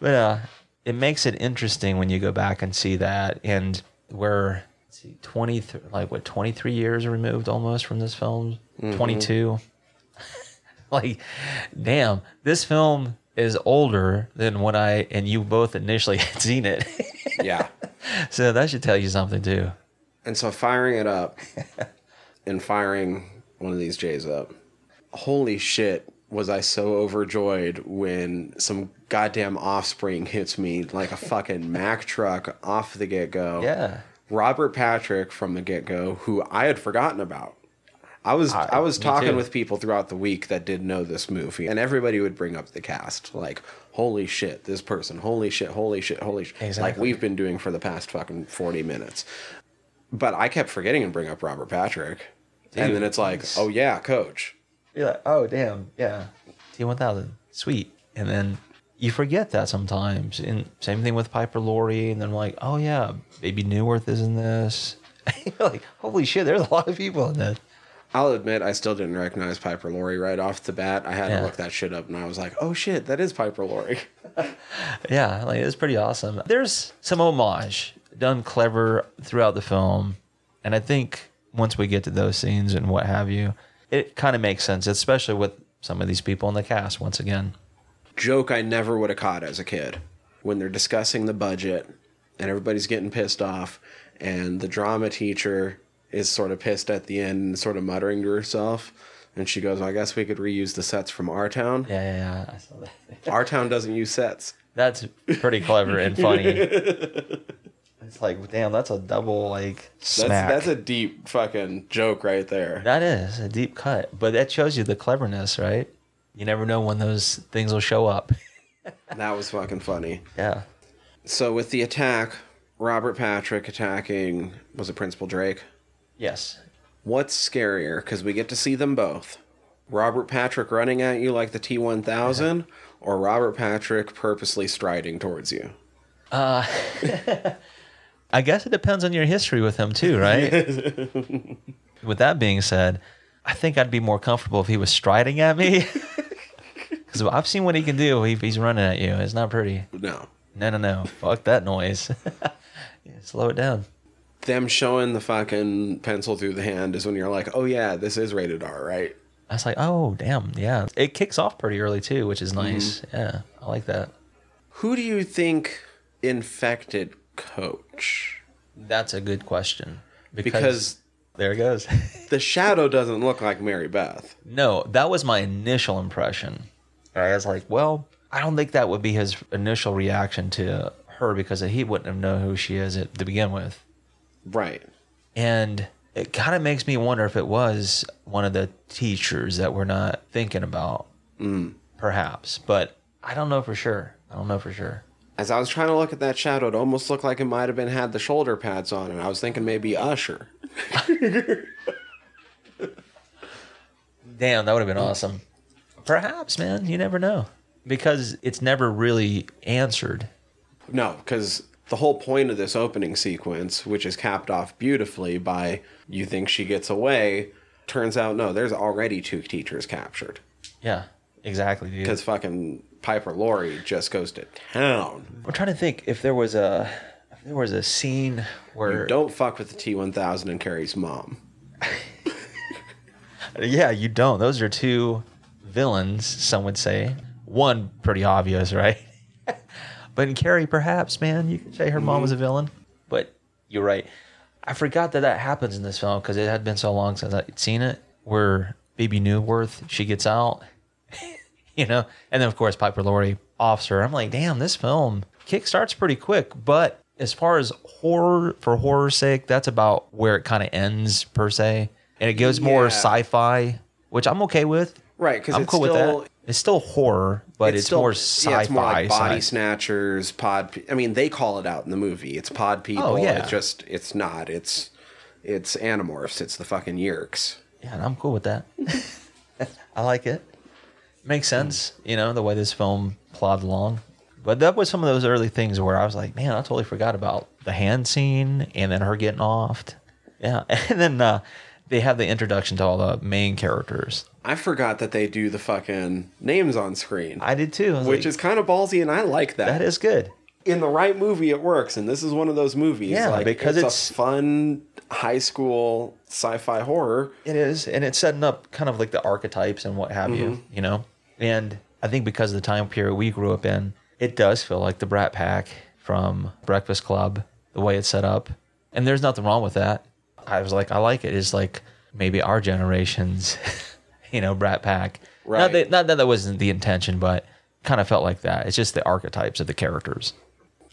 but uh, it makes it interesting when you go back and see that, and we're let's see, 20, th- like what, 23 years removed almost from this film, 22. like, damn, this film is older than when I and you both initially had seen it. Yeah. so that should tell you something too. And so firing it up and firing one of these J's up. Holy shit, was I so overjoyed when some goddamn offspring hits me like a fucking Mack truck off the get go. Yeah. Robert Patrick from the get go, who I had forgotten about. I was I, was talking too. with people throughout the week that did know this movie, and everybody would bring up the cast, like, "Holy shit, this person! Holy shit! Holy shit! Holy shit!" Like we've been doing for the past fucking forty minutes. But I kept forgetting to bring up Robert Patrick, and then it's like, "Oh yeah, Coach." You're like, oh damn, yeah, T1000, sweet. And then you forget that sometimes. And same thing with Piper Laurie. And then like, oh yeah, Bebe Neuwirth is in this. You're like, holy shit, there's a lot of people in this. I'll admit, I still didn't recognize Piper Laurie right off the bat. I had Yeah. to look that shit up, and I was like, "Oh shit, that is Piper Laurie." Yeah, like it's pretty awesome. There's some homage done clever throughout the film, and I think once we get to those scenes and what have you, it kind of makes sense, especially with some of these people in the cast. Once again, joke I never would have caught as a kid when they're discussing the budget and everybody's getting pissed off and the drama teacher is sort of pissed at the end and sort of muttering to herself and she goes, I guess we could reuse the sets from our town. yeah, yeah, yeah. I saw that. Our town doesn't use sets. That's pretty clever and funny. it's like, damn, that's a double like That's smack. that's a deep fucking joke right there. that is a deep cut, but that shows you the cleverness, right? You never know when those things will show up. That was fucking funny. Yeah. So with the attack, Robert Patrick attacking was it Principal Drake? Yes. What's scarier? Because we get to see them both. Robert Patrick running at you like the T 1000, or Robert Patrick purposely striding towards you? Uh, I guess it depends on your history with him too, right? with that being said, I think I'd be more comfortable if he was striding at me. Because I've seen what he can do if he's running at you. It's not pretty. No. No, no, no. Fuck that noise. Yeah, slow it down. Them showing the fucking pencil through the hand is when you're like, oh yeah, this is rated R, right? I was like, oh, damn. Yeah. It kicks off pretty early too, which is mhm. nice. Yeah. I like that. Who do you think infected Coach? That's a good question. Because there it goes. the shadow doesn't look like Mary Beth. No, that was my initial impression. I was like, well, I don't think that would be his initial reaction to her because he wouldn't have known who she is at, to begin with. Right. And it kind of makes me wonder if it was one of the teachers that we're not thinking about, mm. perhaps. But I don't know for sure. I don't know for sure. As I was trying to look at that shadow, it almost looked like it might have been had the shoulder pads on, and I was thinking maybe Usher. Damn, that would have been awesome. Perhaps, man. You never know. Because it's never really answered. No, because the whole point of this opening sequence, which is capped off beautifully by you think she gets away, turns out no, there's already two teachers captured. Yeah, exactly, dude. Because fucking Piper Laurie just goes to town. I'm trying to think if there was a, a there was a scene where Don't fuck with the T1000 and Carrie's mom. Yeah, you don't. Those are two villains, some would say. One pretty obvious, right? But in Carrie, perhaps, man, you could say her mom was a mm-hmm. villain. But you're right. I forgot that that happens in this film because it had been so long since I'd seen it. Where Bebe Neuwirth, she gets out, you know, and then of course Piper Laurie officer. I'm like, damn, this film kick starts pretty quick, but as far as horror for horror's sake, that's about where it kind of ends per se, and it goes more Yeah. sci-fi, which I'm okay with. Right, 'cause I'm it's cool with still- that. It's still horror, but it's, still- more sci-fi. Yeah, it's more like body sci- snatchers, pod. pe- I mean, they call it out in the movie. It's pod people. Oh, yeah. It's just, it's not. It's, it's animorphs. It's the fucking Yeerks. Yeah, and I'm cool with that. I like it. Makes sense, you know, the way this film plodded along. But that was some of those early things where I was like, man, I totally forgot about the hand scene and then her getting offed. Yeah. And then uh, they have the introduction to all the main characters. I forgot that they do the fucking names on screen, I did too. I which like, is kind of ballsy, and I like that. that is good. in the right movie, it works, and this is one of those movies. Yeah, like, because it's, it's- a fun high school sci-fi horror. It is, and it's setting up kind of like the archetypes and what have you, mm-hmm. you know. And I think because of the time period we grew up in, it does feel like the Brat Pack from Breakfast Club, the way it's set up. And there's nothing wrong with that. I was like, I like it. It's like maybe our generation's, you know, Brat Pack. Not Right. that, not that that wasn't the intention, but kind of felt like that. It's just the archetypes of the characters.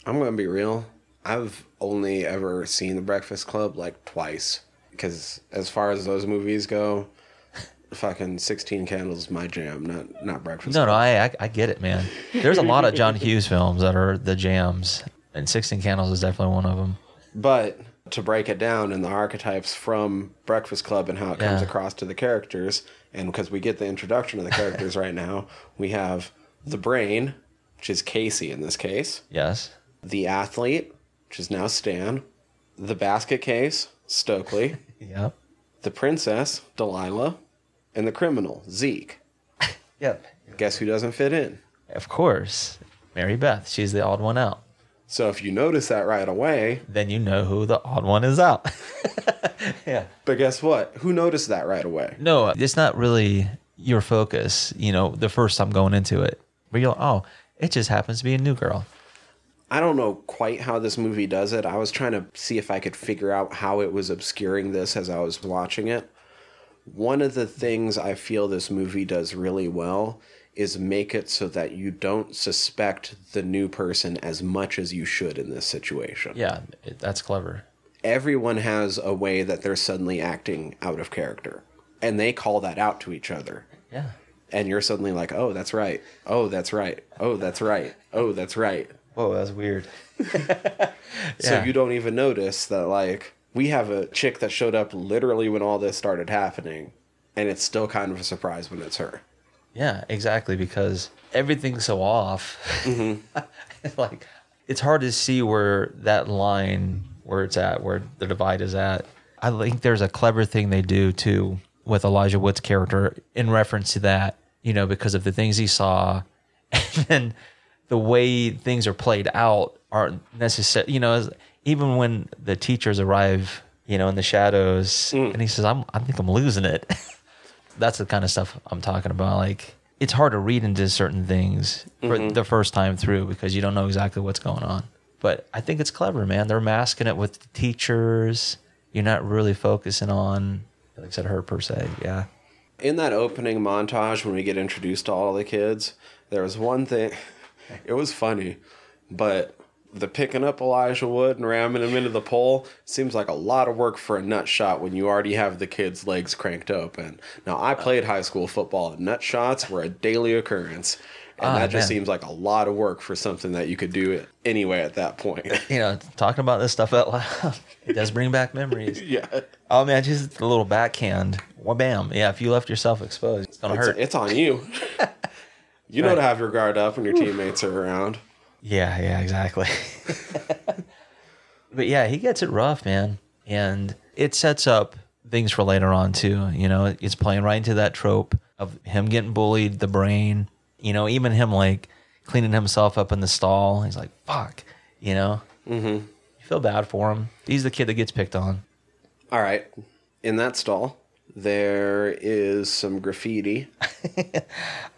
I'm gonna be real. I've only ever seen The Breakfast Club like twice, because as far as those movies go, fucking Sixteen Candles is my jam, not not Breakfast. No, no, I, I I get it, man. There's a lot of John Hughes films that are the jams, and Sixteen Candles is definitely one of them. But to break it down in the archetypes from Breakfast Club and how it comes across to the characters, and because we get the introduction of the characters right now, we have the brain, which is Casey in this case, Yes. the athlete, which is now Stan, the basket case, Stokely, Yep. the princess, Delilah, and the criminal, Zeke. Yep. Guess who doesn't fit in? Of course, Mary Beth. She's the odd one out. So if you notice that right away, Then you know who the odd one is out. yeah. but guess what? Who noticed that right away? No, it's not really your focus. You know, the first time going into it, But you're, like, oh, it just happens to be a new girl. I don't know quite how this movie does it. I was trying to see if I could figure out how it was obscuring this as I was watching it. One of the things I feel this movie does really well is make it so that you don't suspect the new person as much as you should in this situation. Yeah, it, that's clever. Everyone has a way that they're suddenly acting out of character, and they call that out to each other. Yeah. And you're suddenly like, oh, that's right. Oh, that's right. Oh, that's right. Oh, that's right. Whoa, that's weird. So you don't even notice that like we have a chick that showed up literally when all this started happening, and it's still kind of a surprise when it's her. Yeah, exactly. Because everything's so off. Mm-hmm. like, it's hard to see where that line, where it's at, where the divide is at. I think there's a clever thing they do too with Elijah Wood's character in reference to that, you know, because of the things he saw and then the way things are played out aren't necessary, you know, even when the teachers arrive, you know, in the shadows mm. and he says, I'm, I think I'm losing it. that's the kind of stuff I'm talking about. Like it's hard to read into certain things for mm-hmm. the first time through because you don't know exactly what's going on. But I think it's clever, man. They're masking it with the teachers. You're not really focusing on, like I said, her per se. Yeah. In that opening montage when we get introduced to all the kids, there was one thing. It was funny, but the picking up Elijah Wood and ramming him into the pole seems like a lot of work for a nut shot when you already have the kid's legs cranked open. Now, I played high school football, and nut shots were a daily occurrence. And Ah, that just man. seems like a lot of work for something that you could do it anyway at that point. You know, talking about this stuff out loud, it does bring back memories. yeah. Oh man, just a little backhand. Well, bam. Yeah, if you left yourself exposed, it's gonna hurt. it's on you. you know Right. to have your guard up when your teammates are around. Yeah, yeah, exactly. but yeah, he gets it rough, man. And it sets up things for later on too. You know, it's playing right into that trope of him getting bullied, the brain, you know, even him like cleaning himself up in the stall. He's like, fuck, you know? Mm-hmm. You feel bad for him. He's the kid that gets picked on. All right. In that stall, there is some graffiti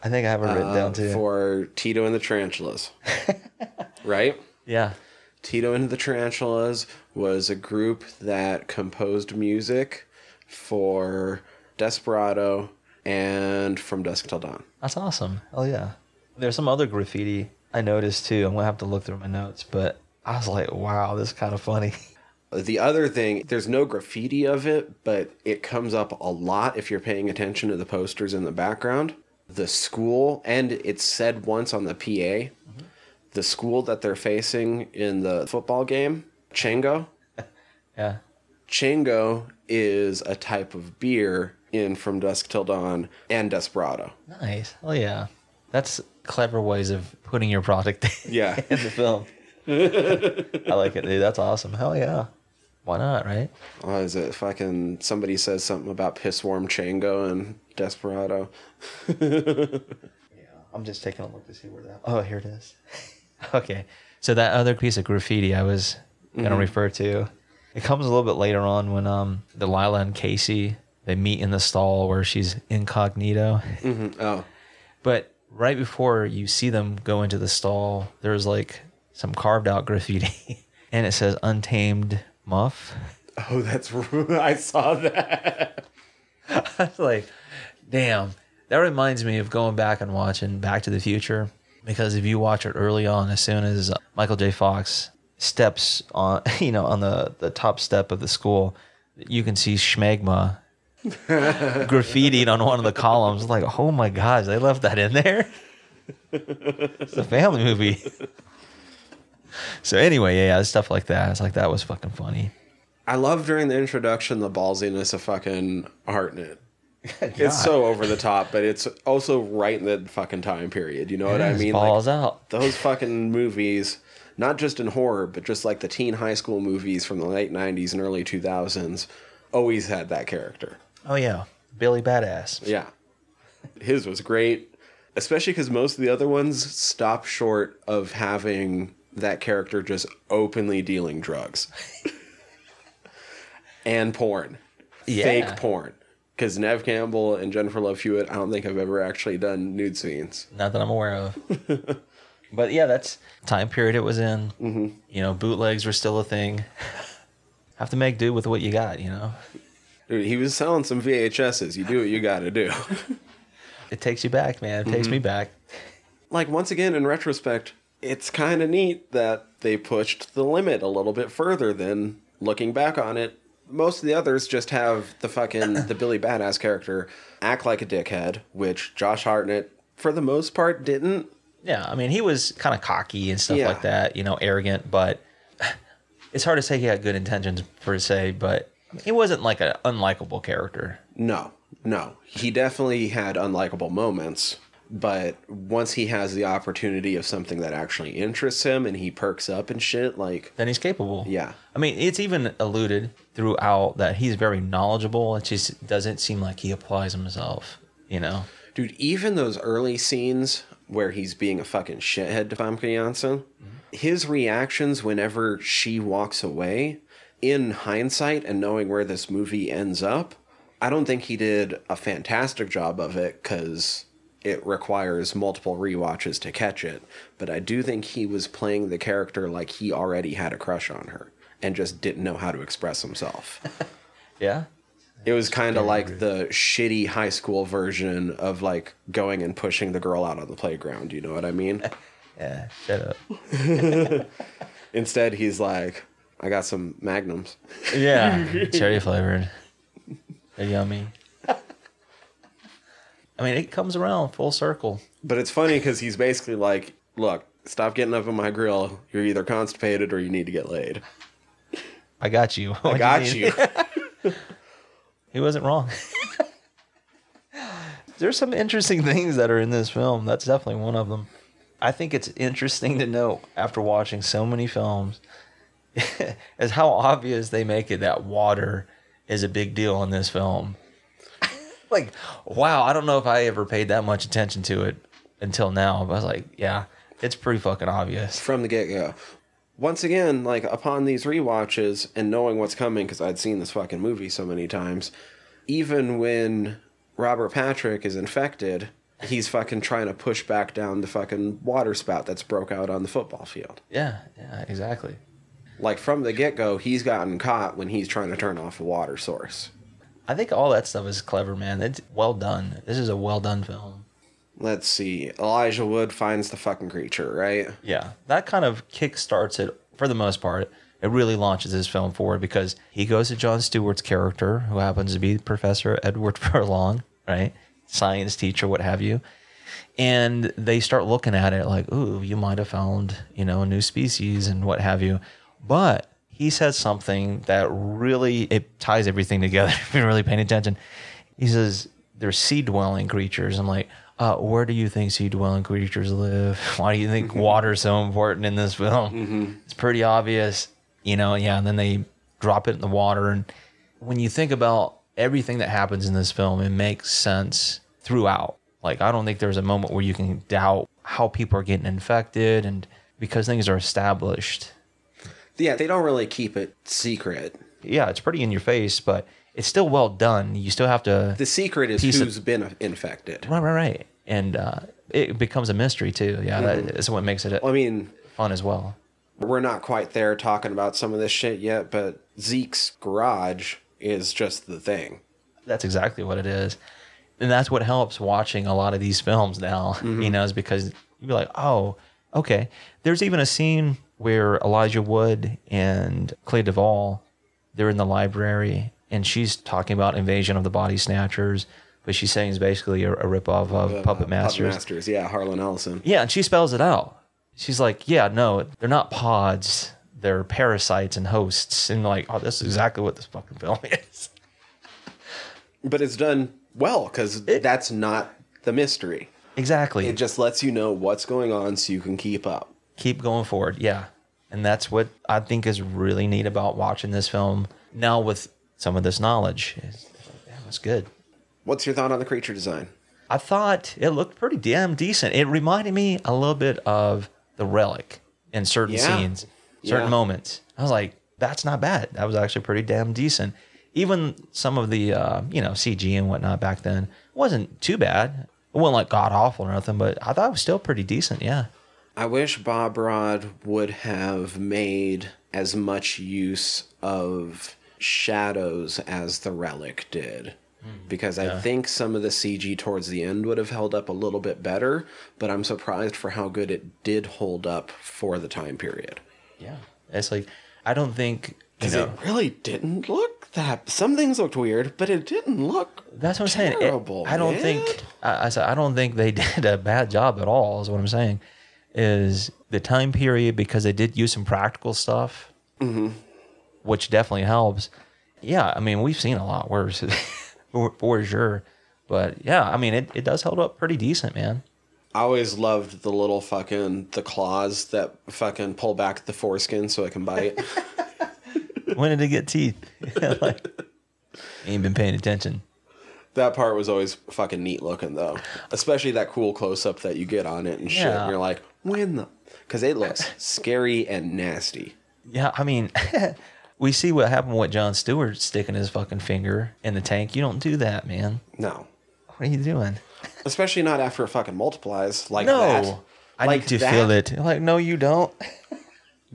I think I have it written uh, down too. for Tito and the Tarantulas. right? yeah. Tito and the Tarantulas was a group that composed music for Desperado and From Dusk Till Dawn. That's awesome. Oh yeah. There's some other graffiti I noticed too. I'm gonna have to look through my notes, but I was like, wow, this is kind of funny. The other thing, there's no graffiti of it, but it comes up a lot if you're paying attention to the posters in the background. The school, and it's said once on the PA, the school that they're facing in the football game, Chango. Yeah. Chango is a type of beer in From Dusk Till Dawn and Desperado. Nice. Oh yeah. That's clever ways of putting your product Yeah. in the film. I like it, dude. That's awesome. Hell yeah. Why not, right? Oh, is it fucking somebody says something about piss warm Chango and Desperado? Yeah, I'm just taking a look to see where that. Oh, here it is. okay, so that other piece of graffiti I was gonna refer to, it comes a little bit later on when um Delilah and Casey they meet in the stall where she's incognito, Oh, but right before you see them go into the stall, there's like some carved out graffiti, and it says "Untamed Muff." oh, that's rude. I saw that. I was like, damn. That reminds me of going back and watching Back to the Future because if you watch it early on, as soon as Michael J. Fox steps on, you know, on the, the top step of the school, you can see Schmegma graffitied on one of the columns. Like, oh my gosh, they left that in there. it's a family movie. So anyway, yeah, stuff like that. It's like that was fucking funny. I love during the introduction the ballsiness of fucking Hartnett. It's so over the top, but it's also right in the fucking time period. You know what I mean? balls like, out. Those fucking movies, not just in horror, but just like the teen high school movies from the late '90s and early 2000s, always had that character. Oh yeah, Billy Badass. Yeah, his was great, especially because most of the other ones stop short of having that character just openly dealing drugs and porn, Yeah. fake porn. Because Neve Campbell and Jennifer Love Hewitt, I don't think I've ever actually done nude scenes. Not that I'm aware of. but yeah, that's time period it was in. Mm-hmm. You know, bootlegs were still a thing. Have to make do with what you got. You know, Dude, he was selling some VHSs. You do what you got to do. it takes you back, man. It takes me back. like once again in retrospect it's kind of neat that they pushed the limit a little bit further than looking back on it most of the others just have the fucking the billy badass character act like a dickhead which josh hartnett for the most part didn't Yeah, I mean, he was kind of cocky and stuff Yeah. like that. You know, arrogant, but it's hard to say he had good intentions per se. But he wasn't like an unlikable character. no no he definitely had unlikable moments but once he has the opportunity of something that actually interests him and he perks up and shit like Then he's capable. yeah I mean, it's even alluded throughout that he's very knowledgeable. It just doesn't seem like he applies himself. You know. Dude, even those early scenes where he's being a fucking shithead to Famke Janssen, mm-hmm. his reactions whenever she walks away, in hindsight and knowing where this movie ends up, I don't think he did a fantastic job of it because it requires multiple rewatches to catch it. But I do think he was playing the character like he already had a crush on her and just didn't know how to express himself. Yeah. It was kind of like the shitty high school version of like going and pushing the girl out on the playground. You know what I mean? Yeah. Shut up. Instead, he's like, I got some magnums. Yeah, cherry flavored. They're yummy. I mean, it comes around full circle. But it's funny because he's basically like, look, stop getting up in my grill. You're either constipated or you need to get laid. I got you. I got mean? you. He wasn't wrong. There's some interesting things that are in this film. That's definitely one of them. I think it's interesting to note after watching so many films is how obvious they make it that water is a big deal in this film. like, wow, I don't know if I ever paid that much attention to it until now. But I was like, yeah, it's pretty fucking obvious. From the get go. once again, like upon these rewatches and knowing what's coming, because I'd seen this fucking movie so many times, even when Robert Patrick is infected, he's fucking trying to push back down the fucking water spout that's broke out on the football field. Yeah, yeah, exactly. Like from the get go, he's gotten caught when he's trying to turn off a water source. I think all that stuff is clever, man. It's well done. This is a well done film. Let's see. Elijah Wood finds the fucking creature, right? Yeah, that kind of kick starts it for the most part. It really launches this film forward because he goes to Jon Stewart's character, who happens to be Professor Edward Furlong, right? Science teacher, what have you. And they start looking at it like, ooh, you might have found, you know, a new species and what have you. But he says something that really it ties everything together if you're really paying attention. He says they're sea dwelling creatures. I'm like, uh, where do you think sea dwelling creatures live? Why do you think water is so important in this film? It's pretty obvious, you know. Yeah, and then they drop it in the water, and when you think about everything that happens in this film, it makes sense throughout. Like, I don't think there's a moment where you can doubt how people are getting infected, and because things are established. Yeah, they don't really keep it secret. Yeah, it's pretty in your face, but it's still well done. You still have to The secret is who's been infected. Right, right, right. And uh, it becomes a mystery too. Yeah, that is what makes it I mean, fun as well. we're not quite there talking about some of this shit yet, but Zeke's garage is just the thing. That's exactly what it is. And that's what helps watching a lot of these films now, you know, is because you'd be like, oh, okay. There's even a scene where Elijah Wood and Clea Duvall, they're in the library and she's talking about Invasion of the Body Snatchers, but she's saying it's basically a, a ripoff of Uh, Puppet Masters. Puppet Masters, yeah, Harlan Ellison. Yeah, and she spells it out. She's like, yeah, no, they're not pods. They're parasites and hosts. And like, oh, this is exactly what this fucking film is. But it's done well because that's not the mystery. Exactly. It just lets you know what's going on so you can keep up. Keep going forward. Yeah. And that's what I think is really neat about watching this film now with some of this knowledge. It's, yeah, it's good. What's your thought on the creature design? I thought it looked pretty damn decent. It reminded me a little bit of The Relic in certain Yeah. scenes, certain Yeah. moments. I was like, that's not bad. That was actually pretty damn decent. Even some of the, uh, you know, CG and whatnot back then wasn't too bad. It wasn't like god awful or nothing, but I thought it was still pretty decent. Yeah. I wish Bob Rod would have made as much use of shadows as the relic did. Hmm. Because I think some of the CG towards the end would have held up a little bit better, but I'm surprised for how good it did hold up for the time period. Yeah. It's like, I don't think, Because it really didn't look that. Some things looked weird, but it didn't look. That's what I'm saying. It- Terrible, I don't man. think I, I said I don't think they did a bad job at all. Is what I'm saying. Is the time period because they did use some practical stuff, Mm-hmm. which definitely helps. Yeah, I mean we've seen a lot worse for, for sure, but yeah, I mean it, it does hold up pretty decent, man. I always loved the little fucking the claws that fucking pull back the foreskin so it can bite. when did it get teeth? like, ain't been paying attention. That part was always fucking neat looking though, especially that cool close up that you get on it and shit. Yeah. And you're like, when the? Because it looks scary and nasty. Yeah, I mean, we see what happened with Jon Stewart sticking his fucking finger in the tank. You don't do that, man. No, What are you doing? especially not after it fucking multiplies like no, that. I Like need to that? feel it. Like, no, you don't.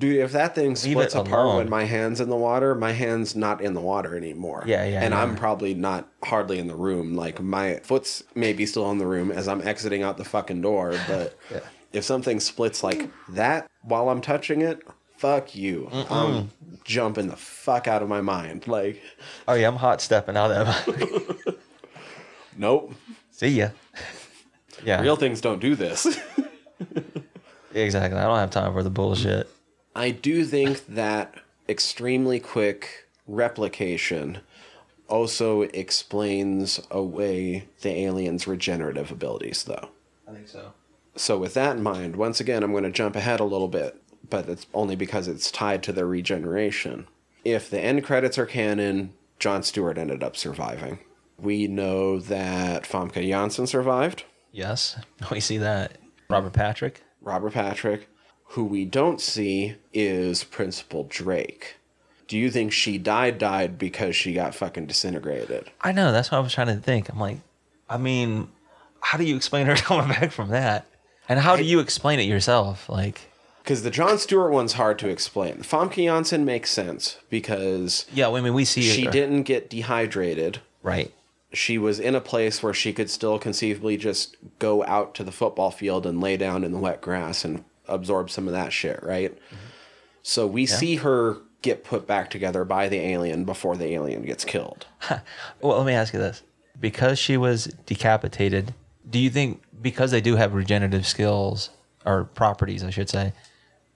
Dude, if that thing splits apart alone. when my hand's in the water, my hand's not in the water anymore. Yeah, yeah, And yeah. I'm probably not hardly in the room. Like my foot's maybe still in the room as I'm exiting out the fucking door. But Yeah. if something splits like that while I'm touching it, fuck you. I'm jumping the fuck out of my mind. Like, Oh yeah, I'm hot stepping out of that. nope. See ya. Yeah, Real things don't do this. exactly. I don't have time for the bullshit. I do think that extremely quick replication also explains away the alien's regenerative abilities, though. I think so. So, with that in mind, once again, I'm going to jump ahead a little bit, but it's only because it's tied to their regeneration. If the end credits are canon, Jon Stewart ended up surviving. We know that Famke Janssen survived, Yes, we see that. Robert Patrick. Robert Patrick, Who we don't see is Principal Drake. Do you think she died died because she got fucking disintegrated? I know. That's what I was trying to think. I'm like, I mean, how do you explain her coming back from that? And how do you explain it yourself? Like, Because the Jon Stewart one's hard to explain. The Famke Janssen makes sense because yeah, I mean, we see she her- didn't get dehydrated. right. She was in a place where she could still conceivably just go out to the football field and lay down in the wet grass and absorb some of that shit, right? Mm-hmm. So we see her get put back together by the alien before the alien gets killed. Well, let me ask you this: because she was decapitated, do you think because they do have regenerative skills or properties, I should say,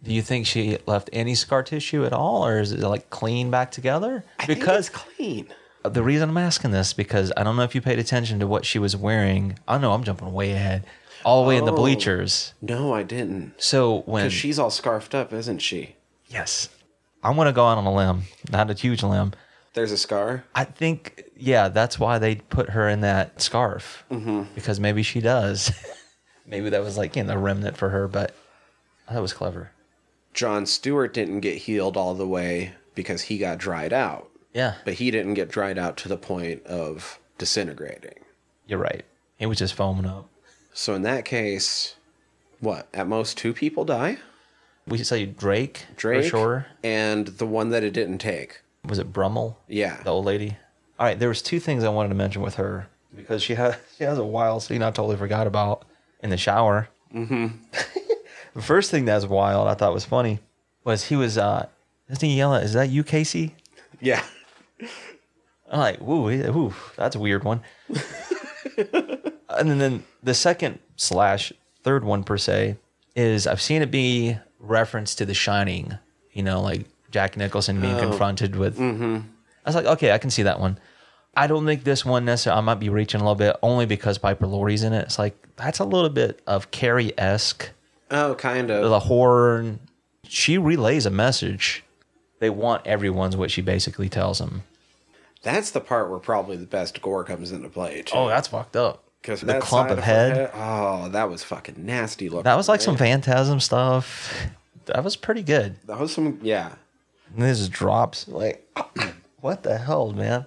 do you think she left any scar tissue at all, or is it like clean back together? I Because clean. the reason I'm asking this because I don't know if you paid attention to what she was wearing. I know I'm jumping way ahead, all the way in the Oh. bleachers. No, I didn't. So when Because she's all scarfed up, isn't she? yes, I'm gonna go out on a limb, not a huge limb. There's a scar. I think, yeah, that's why they put her in that scarf mm-hmm. because maybe she does. maybe that was like you know, a remnant for her, but that was clever. Jon Stewart didn't get healed all the way because he got dried out. Yeah, But he didn't get dried out to the point of disintegrating. you're right. He was just foaming up. So in that case, what? At most two people die? We should say Drake, Drake for sure. and the one that it didn't take. Was it Brummel? Yeah. the old lady. All right, there was two things I wanted to mention with her because she had she has a wild scene I totally forgot about in the shower. Mm-hmm. the first thing that was wild I thought was funny was he was uh doesn't he yell at, is that you, Casey? Yeah. I'm like, woo, woo, that's a weird one. And then, the second slash third one per se is I've seen it be referenced to The Shining. You know, like Jack Nicholson being oh. confronted with. Mm-hmm. I was like, okay, I can see that one. I don't think this one necessarily. I might be reaching a little bit only because Piper Laurie's in it. It's like that's a little bit of Carrie esque Oh, kind of. the horror. She relays a message. They want everyone's what she basically tells them. That's the part where probably the best gore comes into play too. Oh, that's fucked up. Because the clump of head. Oh, that was fucking nasty looking. That was like some phantasm stuff. That was pretty good. That was some. Yeah. And this just drops. Like, what the hell, man?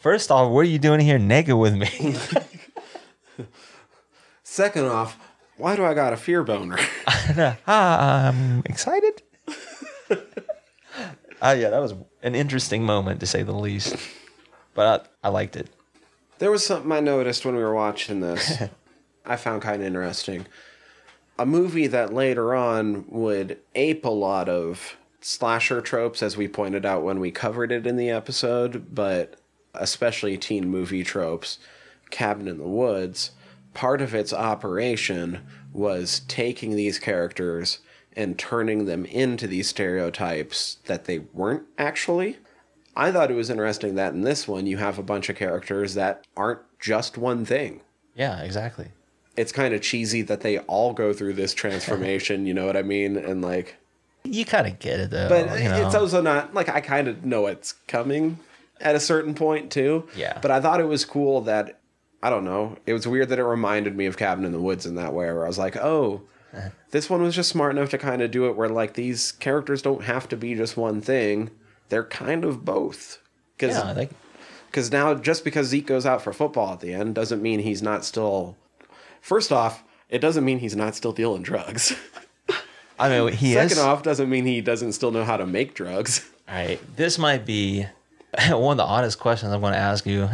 First off, what are you doing here naked with me? Second off, why do I got a fear boner? I'm excited. Ah, yeah, that was an interesting moment to say the least. But I, I liked it. There was something I noticed when we were watching this. I found kind of interesting. A movie that later on would ape a lot of slasher tropes, as we pointed out when we covered it in the episode, but especially teen movie tropes, Cabin in the Woods. Part of its operation was taking these characters and turning them into these stereotypes that they weren't actually. I thought it was interesting that in this one you have a bunch of characters that aren't just one thing. Yeah, exactly. It's kind of cheesy that they all go through this transformation, you know what I mean? And like You kind of get it, though. but you know. it's also not like I kind of know it's coming at a certain point too. Yeah. But I thought it was cool that I don't know. It was weird that it reminded me of Cabin in the Woods in that way, where I was like, oh, uh-huh. this one was just smart enough to kind of do it where like these characters don't have to be just one thing; they're kind of both. Because yeah, they, because now just because Zeke goes out for football at the end doesn't mean he's not still. First off, it doesn't mean he's not still dealing drugs. I mean, he Second is. off, doesn't mean he doesn't still know how to make drugs. All right, this might be one of the oddest questions I'm going to ask you,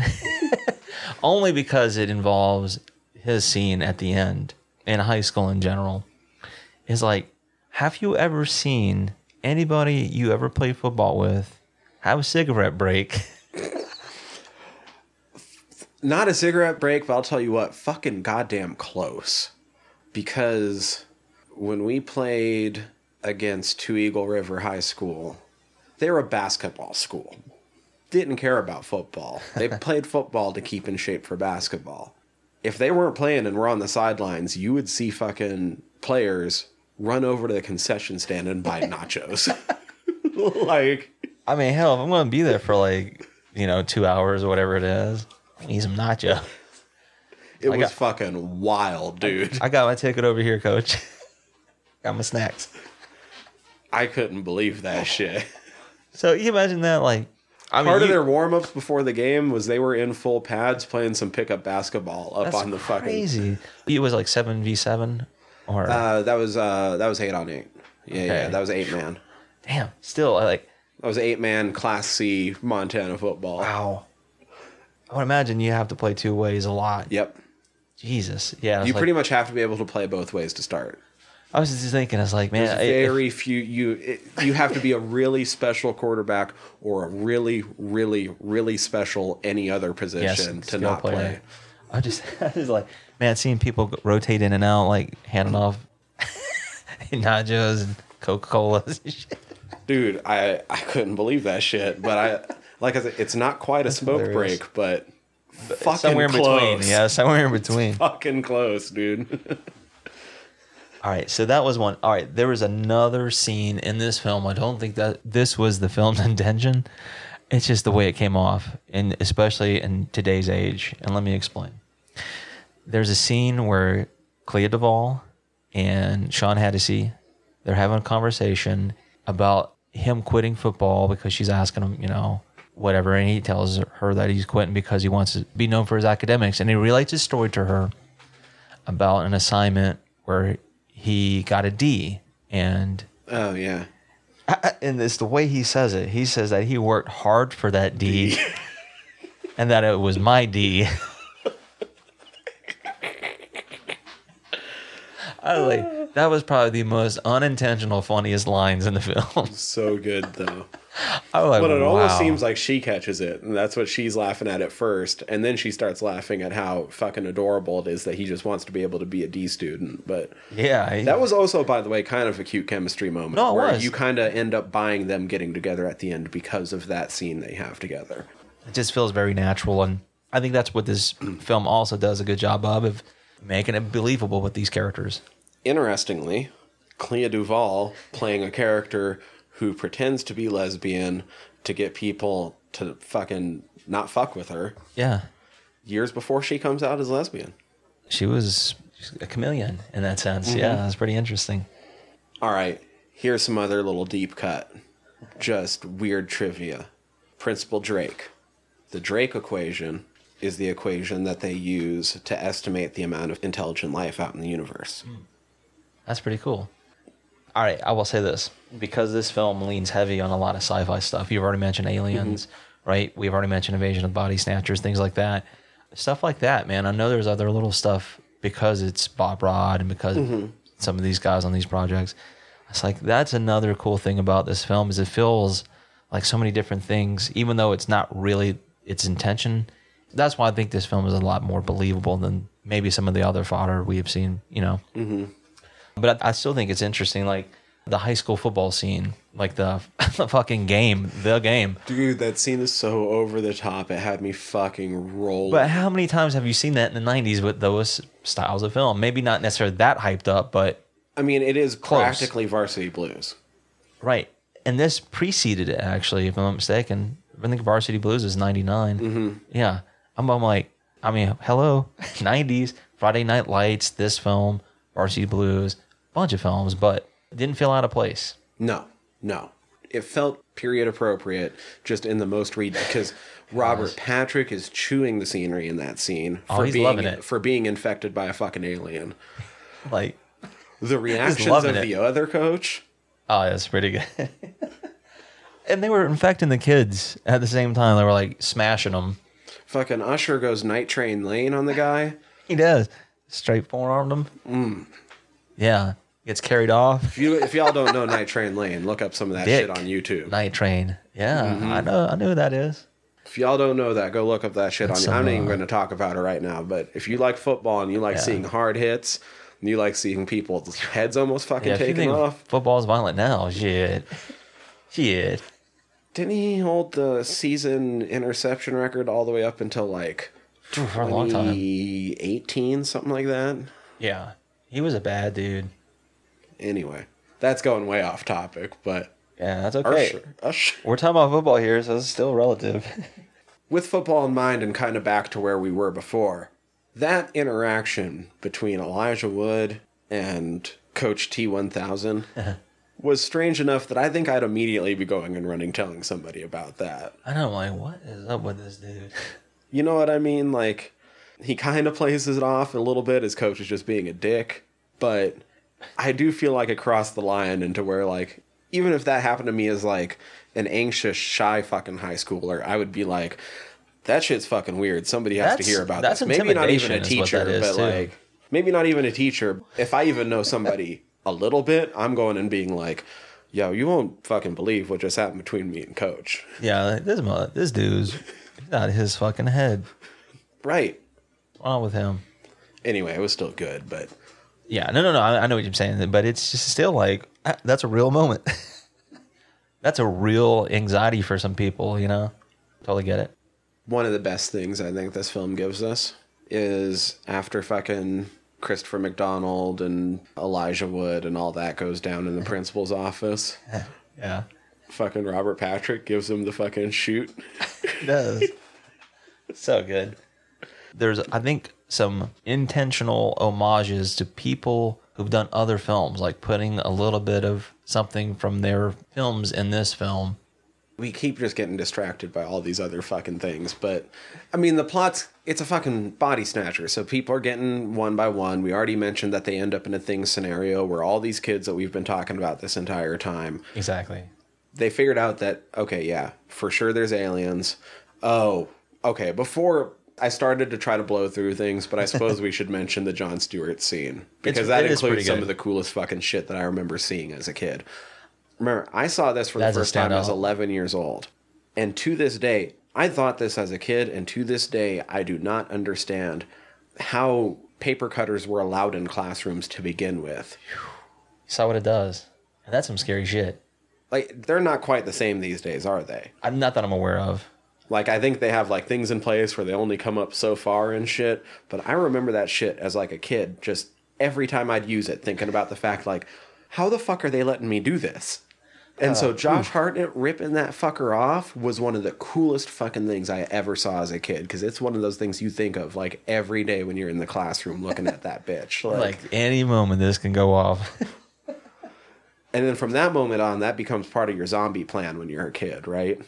only because it involves his scene at the end in high school in general. Is like, have you ever seen anybody you ever played football with have a cigarette break? Not a cigarette break, but I'll tell you what, fucking goddamn close. Because when we played against Two Eagle River High School, they were a basketball school. Didn't care about football. They played football to keep in shape for basketball. If they weren't playing and were on the sidelines, you would see fucking players run over to the concession stand and buy nachos. like, I mean, hell, if I'm going to be there for like you know two hours or whatever it is, I need some nacho. it I was got- fucking wild, dude. I got my ticket over here, coach. Got my snacks. I couldn't believe that oh. shit. So you imagine that, like, I mean, Part of you- their warm ups before the game was they were in full pads playing some pickup basketball up on the fucking. crazy. It was like seven v seven, or Uh, that was uh, that was eight on eight. Yeah, yeah, Okay. that was eight man. damn. Still, I like That was eight man Class C Montana football. wow. I would imagine you have to play two ways a lot. Yep. Jesus, yeah. You like- pretty much have to be able to play both ways to start. I was just thinking, I was like, man, I- if- very few. You it, you have to be a really special quarterback or a really, really, really special any other position to skill not play. I just, I was like, man, seeing people rotate in and out, like handing off nachos and Coca Colas and shit. Dude, I I couldn't believe that shit. But I like I said, it's not quite a smoke hilarious. break, but fucking somewhere in close. between. Yeah, somewhere in between. fucking close, dude. All right, so that was one. All right, there was another scene in this film. I don't think that this was the film's intention. It's just the way it came off, and especially in today's age. And let me explain. There's a scene where Clea Duvall and Shawn Hatosy, they're having a conversation about him quitting football because she's asking him, you know, whatever, and he tells her that he's quitting because he wants to be known for his academics, and he relates his story to her about an assignment where he got a D and oh yeah. and it's the way he says it. He says that he worked hard for that D, and that it was my D. I was like, that was probably the most unintentional, funniest lines in the film. So good though. I was like, But it almost seems like she catches it, and that's what she's laughing at at first, and then she starts laughing at how fucking adorable it is that he just wants to be able to be a D student. But yeah, he- that was also, by the way, kind of a cute chemistry moment. No, it where was. You kind of end up buying them getting together at the end because of that scene they have together. it just feels very natural, and I think that's what this film also does a good job of of making it believable with these characters. Interestingly, Clea Duvall playing a character who pretends to be lesbian to get people to fucking not fuck with her Yeah, years before she comes out as lesbian. she was a chameleon in that sense. Mm-hmm. Yeah, that's pretty interesting. All right, here's some other little deep cut, just weird trivia. Principal Drake. The Drake equation is the equation that they use to estimate the amount of intelligent life out in the universe. That's pretty cool. All right, I will say this because this film leans heavy on a lot of sci-fi stuff. You've already mentioned aliens, mm-hmm. right? We've already mentioned Invasion of Body Snatchers, things like that. Stuff like that, man. I know there's other little stuff because it's Bob Rod and because mm-hmm. some of these guys on these projects. It's like that's another cool thing about this film is it feels like so many different things, even though it's not really its intention. That's why I think this film is a lot more believable than maybe some of the other fodder we have seen. You know. Mm-hmm. But I, still think it's interesting, like the high school football scene, like the, the fucking game, the game. Dude, that scene is so over the top. It had me fucking roll. But how many times have you seen that in the '90s with those styles of film? Maybe not necessarily that hyped up, but I mean, it is Close. practically Varsity Blues. right. And this preceded it, actually, if I'm not mistaken. I think Varsity Blues is '99. Mm-hmm. Yeah, I'm, I'm like, I mean, hello, '90s, Friday Night Lights, this film, Varsity Blues, bunch of films, but it didn't feel out of place. No, no. It felt period appropriate, just in the most read because Robert Patrick is chewing the scenery in that scene Oh, for being for being infected by a fucking alien. Like, The reactions of it. the other coach, Oh, that's pretty good. and they were infecting the kids at the same time. They were like smashing them. fucking Usher goes night train lane on the guy. He does. Straight forearmed them. Mm. Yeah. Gets carried off. If you if y'all don't know Night Train Lane, look up some of that Dick. shit on YouTube. Night train. Yeah, Mm-hmm. I know. I know who that is. If y'all don't know that, go look up that shit That's on. I'm not even uh, going to talk about it right now. But if you like football and you like Yeah. seeing hard hits, and you like seeing people's heads almost fucking Yeah, taken off, football's violent now, shit. Shit. didn't he hold the season interception record all the way up until like For a long time. 2018, something like that? Yeah. He was a bad dude. Anyway, that's going way off topic, but Yeah, that's okay. Usher, Usher. We're talking about football here, so it's still relative. with football in mind and kind of back to where we were before, that interaction between Elijah Wood and Coach T1000 was strange enough that I think I'd immediately be going and running telling somebody about that. I know, I'm like, what is up with this dude? You know what I mean? Like, he kind of plays it off a little bit. His coach is just being a dick. But I do feel like it crossed the line into where, like, even if that happened to me as, like, an anxious, shy fucking high schooler, I would be like, that shit's fucking weird. Somebody has That's- to hear about that's this. Maybe not even a teacher, but, too. like, maybe not even a teacher. If I even know somebody a little bit, I'm going and being like, yo, you won't fucking believe what just happened between me and coach. Yeah, like, this mo- this dude's of his fucking head. Right. What's wrong with him? Anyway, it was still good, but Yeah, no, no, no. I, I know what you're saying, but it's just still like ah, that's a real moment. that's a real anxiety for some people, you know. Totally get it. one of the best things I think this film gives us is after fucking Christopher McDonald and Elijah Wood and all that goes down in the principal's office. Yeah, Fucking Robert Patrick gives him the fucking shoot. does. so good. There's, I think, some intentional homages to people who've done other films, like putting a little bit of something from their films in this film. We keep just getting distracted by all these other fucking things, but I mean the plot's it's a fucking body snatcher. So people are getting one by one. We already mentioned that they end up in a thing scenario where all these kids that we've been talking about this entire time Exactly. they figured out that okay, yeah, for sure there's aliens. Oh, okay. Before I started to try to blow through things, but I suppose we should mention the Jon Stewart scene because It's- that it is pretty includes some good. of the coolest fucking shit that I remember seeing as a kid. Remember, I saw this for That's the first time as standout. 11 years old, and to this day, I thought this as a kid, and to this day, I do not understand how paper cutters were allowed in classrooms to begin with. You Saw what it does, and that's some scary shit. Like, they're not quite the same these days, are they? I'm not that I'm aware of. Like I think they have like things in place where they only come up so far and shit. But I remember that shit as like a kid, just every time I'd use it, thinking about the fact like, how the fuck are they letting me do this? And so uh, hmm. Josh Hartnett ripping that fucker off was one of the coolest fucking things I ever saw as a kid because it's one of those things you think of like every day when you're in the classroom looking at that bitch. Like, Like any moment, this can go off. and then from that moment on, that becomes part of your zombie plan when you're a kid, right?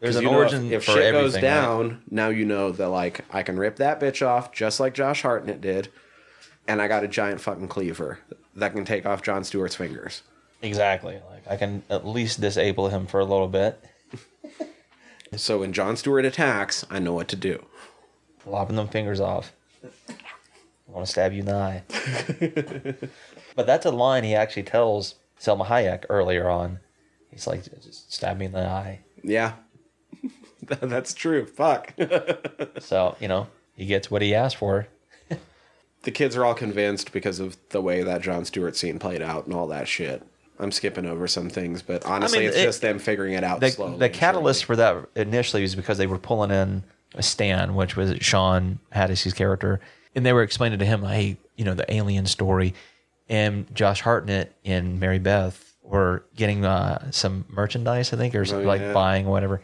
There's an know if- if, for shit goes right? down, now you know that like I can rip that bitch off just like Josh Hartnett did, and I got a giant fucking cleaver that can take off Jon Stewart's fingers. Exactly. Like I can at least disable him for a little bit, So when Jon Stewart attacks, I know what to do. lopping them fingers off. I want to stab you in the eye. but that's a line he actually tells Salma Hayek earlier on. He's like, just stab me in the eye. Yeah, that's true. Fuck. So you know he gets what he asked for. the kids are all convinced because of the way that Jon Stewart scene played out and all that shit. I'm skipping over some things, but honestly, mean, it's it- just them figuring it out the, slowly. the catalyst for that initially was because they were pulling in a Stan, which was Shawn Hatosy's character, and they were explaining to him, "Hey, you know, the alien story," and Josh Hartnett and Mary Beth were getting uh, some merchandise, I think, or Oh, like yeah. buying whatever,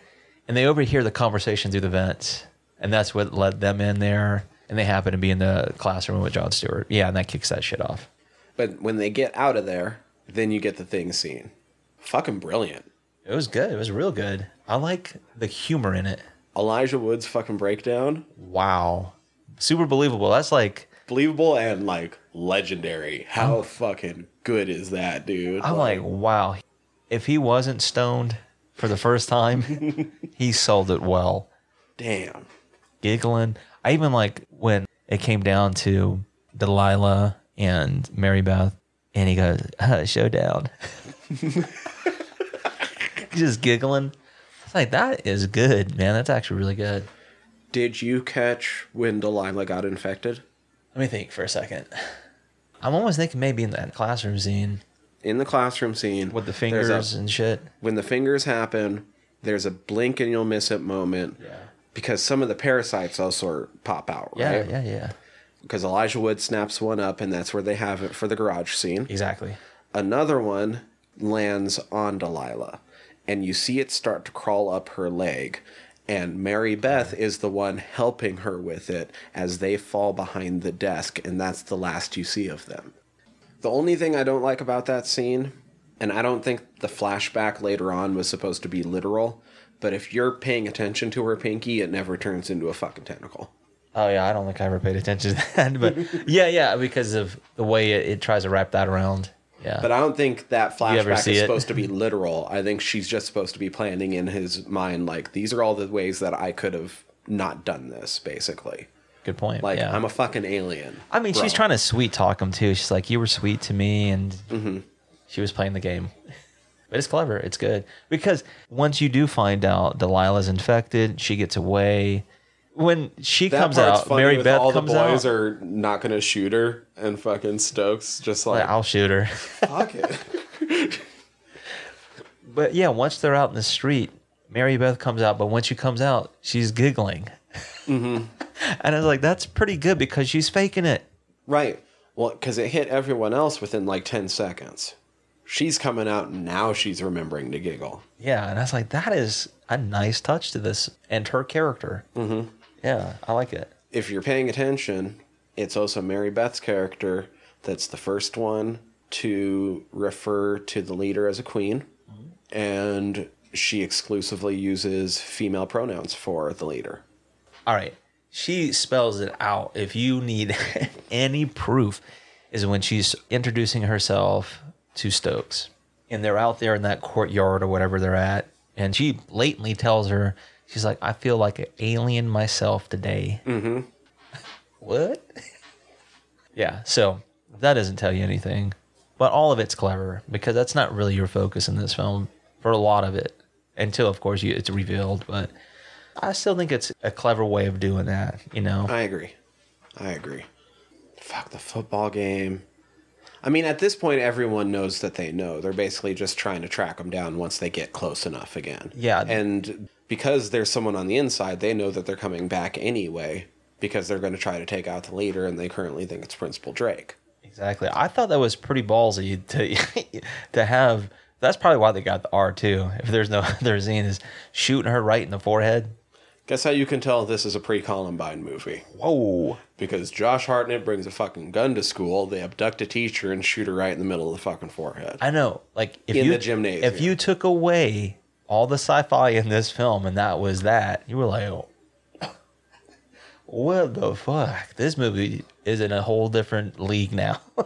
and they overhear the conversation through the vents, and that's what led them in there. And they happen to be in the classroom with Jon Stewart. Yeah, and that kicks that shit off. But when they get out of there, then you get the thing scene. Fucking brilliant. It was good. It was real good. I like the humor in it. Elijah Wood's fucking breakdown, Wow. Super believable. That's like believable and like legendary. How fucking good is that, dude? I'm like, wow. If he wasn't stoned for the first time, he sold it well. damn. Giggling. I even like when it came down to Delilah and Mary Beth, and he goes, uh, "Showdown." Just giggling. It's like that is good, man. That's actually really good. Did you catch when Delilah got infected? Let me think for a second. I'm almost thinking maybe in that classroom scene In the classroom scene with the fingers a- and shit. when the fingers happen, there's a blink and you'll miss it moment. Yeah. Because some of the parasites also pop out, Yeah, right? yeah, yeah. Because Elijah Wood snaps one up, and that's where they have it for the garage scene. Exactly. Another one lands on Delilah, and you see it start to crawl up her leg. And Mary Beth is the one helping her with it as they fall behind the desk, and that's the last you see of them. The only thing I don't like about that scene, and I don't think the flashback later on was supposed to be literal, but if you're paying attention to her pinky, it never turns into a fucking tentacle. Oh yeah, I don't think I ever paid attention to that, but yeah, yeah, because of the way it, it tries to wrap that around. Yeah, But I don't think that flashback is it? supposed to be literal. I think she's just supposed to be planning in his mind, like, these are all the ways that I could have not done this, basically. Good point. Like, yeah. I'm a fucking alien. I mean, she's trying to sweet talk him too. She's like, "You were sweet to me," and Mm-hmm. she was playing the game. But it's clever. It's good because once you do find out Delilah's infected, she gets away. When she That comes out, Mary Beth all comes the boys out. are not going to shoot her, and fucking Stokes just like, like, I'll shoot her. fuck it. But yeah, once they're out in the street, Mary Beth comes out. But when she comes out, she's giggling. Mm-hmm. And I was like, that's pretty good because she's faking it. Right. Well, because it hit everyone else within like 10 seconds. She's coming out and now she's remembering to giggle. Yeah, and I was like, that is a nice touch to this and her character. Mm-hmm. Yeah, I like it. If you're paying attention, it's also Mary Beth's character that's the first one to refer to the leader as a queen. And she exclusively uses female pronouns for the leader. All right. She spells it out. If you need any proof, is when she's introducing herself to Stokes. And they're out there in that courtyard or whatever they're at. And she blatantly tells her, she's like, I feel like an alien myself today. Mm-hmm. what? yeah. So that doesn't tell you anything. But all of it's clever because that's not really your focus in this film for a lot of it. Until, of course, you, it's revealed. But I still think it's a clever way of doing that, you know? I agree. I agree. Fuck the football game. I mean, at this point, everyone knows that they know. They're basically just trying to track them down once they get close enough again. Yeah. And because there's someone on the inside, they know that they're coming back anyway because they're going to try to take out the leader, and they currently think it's Principal Drake. Exactly. I thought that was pretty ballsy to to have. That's probably why they got the R too. If there's no other zine, is shooting her right in the forehead. Guess how you can tell this is a pre Columbine movie? Whoa. Because Josh Hartnett brings a fucking gun to school, they abduct a teacher and shoot her right in the middle of the fucking forehead. I know. Like if In you the gymnasium. if you took away all the sci-fi in this film and that was that, you were like, oh, what the fuck? This movie is in a whole different league now.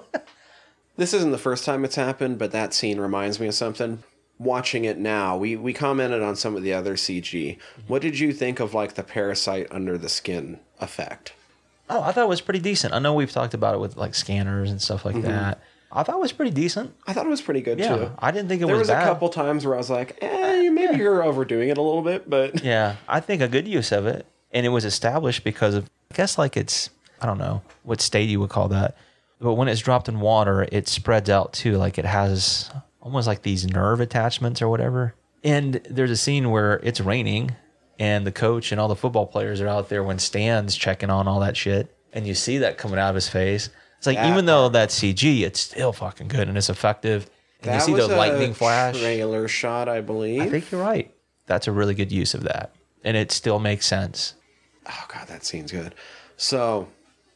This isn't the first time it's happened, but that scene reminds me of something. Watching it now, we, we commented on some of the other CG. What did you think of like the parasite under the skin effect? oh, I thought it was pretty decent. I know we've talked about it with like scanners and stuff like that. I thought it was pretty decent. I thought it was pretty good Yeah, too. I didn't think it there was There was, bad. a couple times where I was like, eh, maybe you're overdoing it a little bit, but Yeah, I think a good use of it, and it was established because of I guess like it's I don't know what state you would call that, but when it's dropped in water, it spreads out too. Like it has almost like these nerve attachments or whatever. And there's a scene where it's raining, and the coach and all the football players are out there when Stan's checking on all that shit, and you see that coming out of his face. It's like That even though that's CG, it's still fucking good and it's effective. And you see the lightning flash. trailer shot, I believe. I think you're right. That's a really good use of that, and it still makes sense. oh god, that scene's good. So,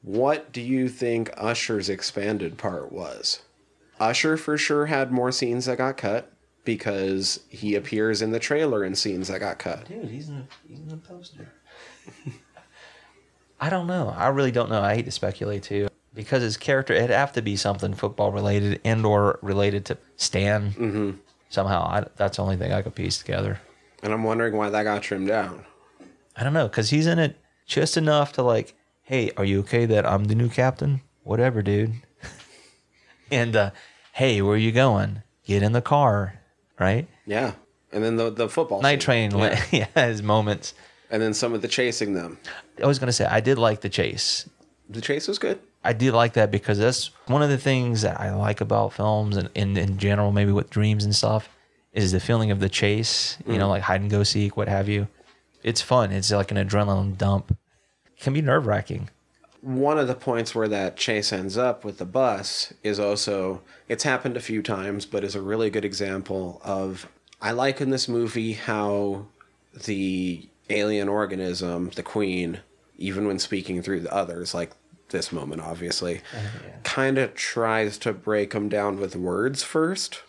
what do you think Usher's expanded part was? Usher for sure had more scenes that got cut because he appears in the trailer in scenes that got cut. Dude, he's in the, he's in the poster. I don't know. I really don't know. I hate to speculate too. Because his character, it'd have to be something football related and or related to Stan. Mm-hmm. Somehow, I, that's the only thing I could piece together. And I'm wondering why that got trimmed down. I don't know, because he's in it just enough to like, hey, are you okay that I'm the new captain? Whatever, dude. and uh, hey, where are you going? Get in the car, right? Yeah. And then the the football Night scene. Train, Yeah. yeah, has moments. And then some of the chasing them. I was gonna say I did like the chase. The chase was good. I did like that because that's one of the things that I like about films and in, in general, maybe with dreams and stuff, is the feeling of the chase, you know, mm. like hide and go seek, what have you. It's fun. It's like an adrenaline dump. It can be nerve wracking. One of the points where that chase ends up with the bus is also it's happened a few times, but is a really good example of I like in this movie how the alien organism, the queen, even when speaking through the others, like this moment, obviously, uh-huh, kind of tries to break them down with words first.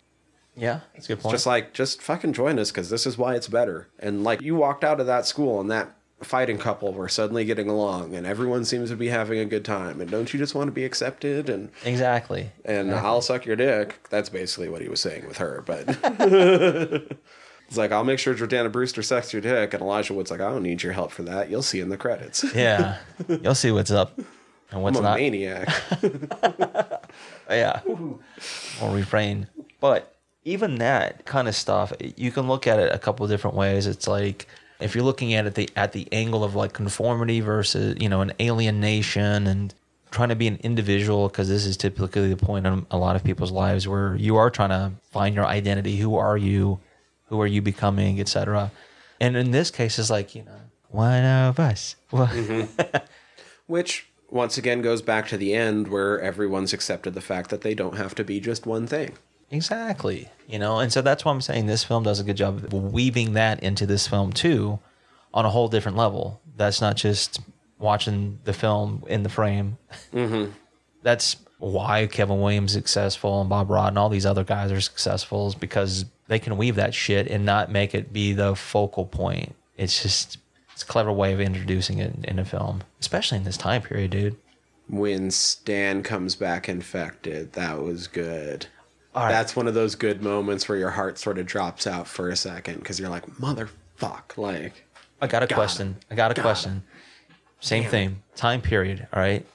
Yeah, that's a good point. Just like, just fucking join us because this is why it's better. And like, you walked out of that school and that fighting couple were suddenly getting along and everyone seems to be having a good time. And don't you just want to be accepted? And exactly. and I'll suck your dick. That's basically what he was saying with her. But it's like, I'll make sure Jordana Brewster sucks your dick. And Elijah Wood's like, I don't need your help for that. You'll see in the credits. Yeah, you'll see what's up and what's I'm a not. maniac. Yeah, or refrain. But even that kind of stuff, you can look at it a couple of different ways. It's like if you're looking at it the, at the angle of like conformity versus you know an alien nation and trying to be an individual because this is typically the point in a lot of people's lives where you are trying to find your identity. Who are you? Who are you becoming, etc. And in this case, it's like you know one of us. Well, mm-hmm. Which once again goes back to the end where everyone's accepted the fact that they don't have to be just one thing. Exactly. You know, and so that's why I'm saying this film does a good job of weaving that into this film too on a whole different level. That's not just watching the film in the frame. Mm-hmm. That's why Kevin Williams is successful and Bob Rod and all these other guys are successful is because they can weave that shit and not make it be the focal point. It's just it's a clever way of introducing it in a film, especially in this time period, dude. When Stan comes back infected, that was good. All right. That's one of those good moments where your heart sort of drops out for a second because you're like, motherfuck, like, I got a Got question. I got a Got question. Same Damn thing. Time period. All right.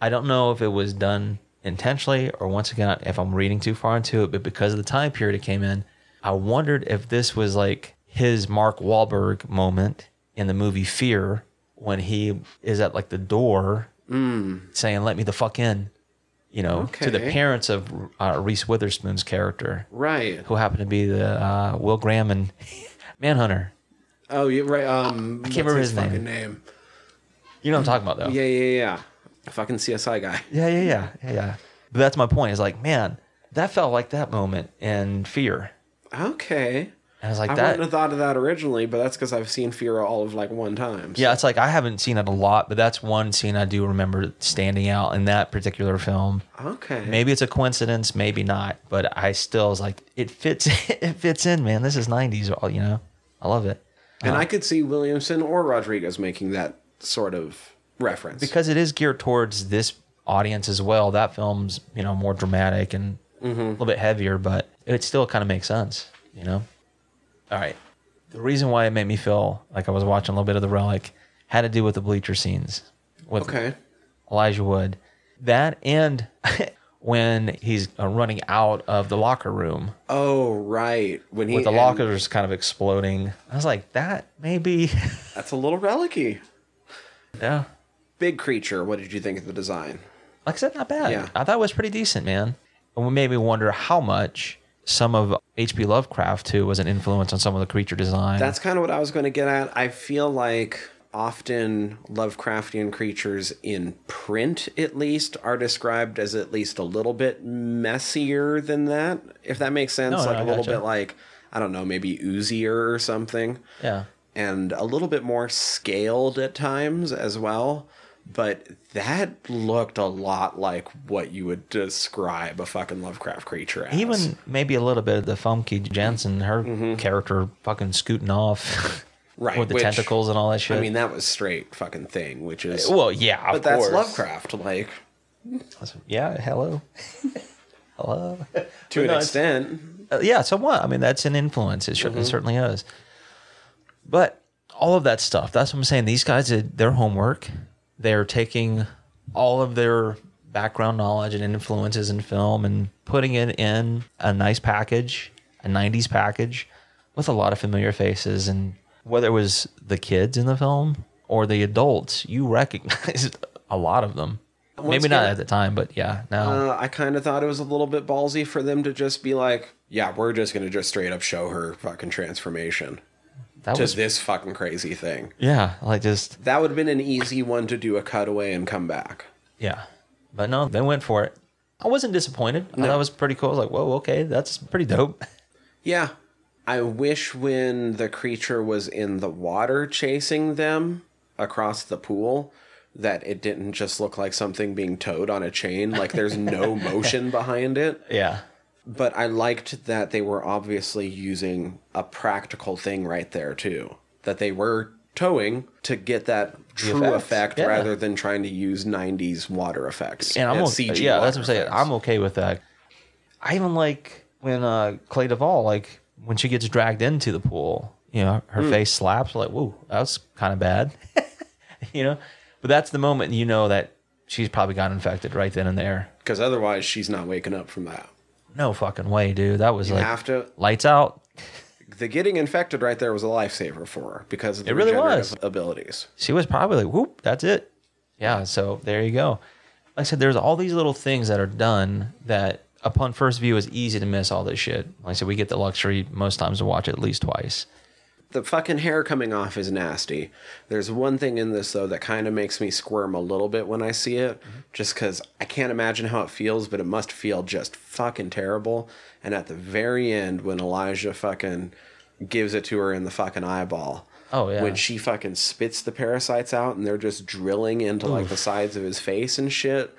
I don't know if it was done intentionally or once again if I'm reading too far into it, but because of the time period it came in, I wondered if this was like his Mark Wahlberg moment in the movie Fear when he is at like the door mm. saying, "Let me the fuck in," you know, to the parents of uh, Reese Witherspoon's character, right. who happened to be the uh, Will Graham and Manhunter. Oh, yeah, right. Um, I can't remember his name. fucking name. You know what I'm talking about, though. Yeah, yeah, yeah. Fucking CSI guy. Yeah, yeah, yeah, yeah, yeah. But that's my point. Is like, man, that felt like that moment in Fear, Okay. And I was like, I that. wouldn't have thought of that originally, but that's because I've seen Fear all of like one time. so- Yeah, it's like I haven't seen it a lot, but that's one scene I do remember standing out in that particular film. Okay. Maybe it's a coincidence, maybe not, but I still was like, it fits. It fits in, man. This is '90s, all you know. I love it And uh, I could see Williamson or Rodriguez making that sort of reference. because it is geared towards this audience as well. That film's you know more dramatic and mm-hmm. a little bit heavier, but it still kind of makes sense, you know. All right, the reason why it made me feel like I was watching a little bit of the relic had to do with the bleacher scenes with okay. Elijah Wood. That and when he's uh, running out of the locker room Oh, right. When he with the and lockers kind of exploding. I was like, that maybe, That's a little relicy. yeah. Big creature. What did you think of the design? Like I said, not bad. Yeah. I thought it was pretty decent, man. And it made me wonder how much some of H.P. Lovecraft too was an influence on some of the creature design. That's kind of what I was going to get at. I feel like often Lovecraftian creatures in print, at least, are described as at least a little bit messier than that. If that makes sense, No, no, like I a little gotcha. bit like I don't know, maybe oozier or something. yeah. and a little bit more scaled at times as well. But that looked a lot like what you would describe a fucking Lovecraft creature as. Even maybe a little bit of the Famke Janssen, her character fucking scooting off Mm-hmm. Right, with the which- tentacles and all that shit. I mean, that was straight fucking thing, which is. well, yeah, of but that's course. Lovecraft, like, Yeah, hello. hello. to an no, extent. Uh, yeah, somewhat. I mean, that's an influence. It, Mm-hmm. it certainly is. But all of that stuff, that's what I'm saying. These guys did their homework. They're taking all of their background knowledge and influences in film and putting it in a nice package, a 90s package with a lot of familiar faces. And whether it was the kids in the film or the adults, you recognized a lot of them. Maybe not at the time, but yeah, now. Uh, I kind of thought it was a little bit ballsy for them to just be like, yeah, we're just going to just straight up show her fucking transformation that to was, this fucking crazy thing. yeah, like just That would have been an easy one to do a cutaway and come back. Yeah. But no, they went for it. I wasn't disappointed. I thought it was pretty cool. I was like, whoa, okay, that's pretty dope. Yeah. I wish when the creature was in the water chasing them across the pool that it didn't just look like something being towed on a chain. Like there's no motion behind it. Yeah. But I liked that they were obviously using a practical thing right there too. That they were towing to get that true effects, effect yeah. rather than trying to use 90s water effects. and I'm uh, okay, CG yeah, that's what I'm saying. effects. I'm okay with that. I even like when uh, Clea Duvall, like when she gets dragged into the pool, you know, her Hmm. face slaps. Like, whoa, that was kind of bad, you know. But that's the moment you know that she's probably got infected right then and there. Because otherwise, she's not waking up from that. No fucking way, dude. That was You like have to. lights out. The getting infected right there was a lifesaver for her because of the It really was. abilities. She was probably like, whoop, that's it. Yeah. So there you go. Like I said, there's all these little things that are done that upon first view is easy to miss all this shit. Like I said, we get the luxury most times to watch it at least twice. The fucking hair coming off is nasty. There's one thing in this though that kind of makes me squirm a little bit when I see it, just because I can't imagine how it feels, but it must feel just fucking terrible. And at the very end, when Elijah fucking gives it to her in the fucking eyeball, Oh, yeah. when she fucking spits the parasites out and they're just drilling into like the sides of his face and shit,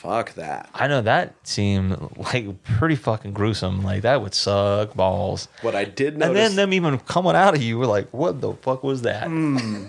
fuck that. I know that seemed like pretty fucking gruesome. Like that would suck balls. What I did notice, And then them even coming out of you, were like, what the fuck was that? Hmm.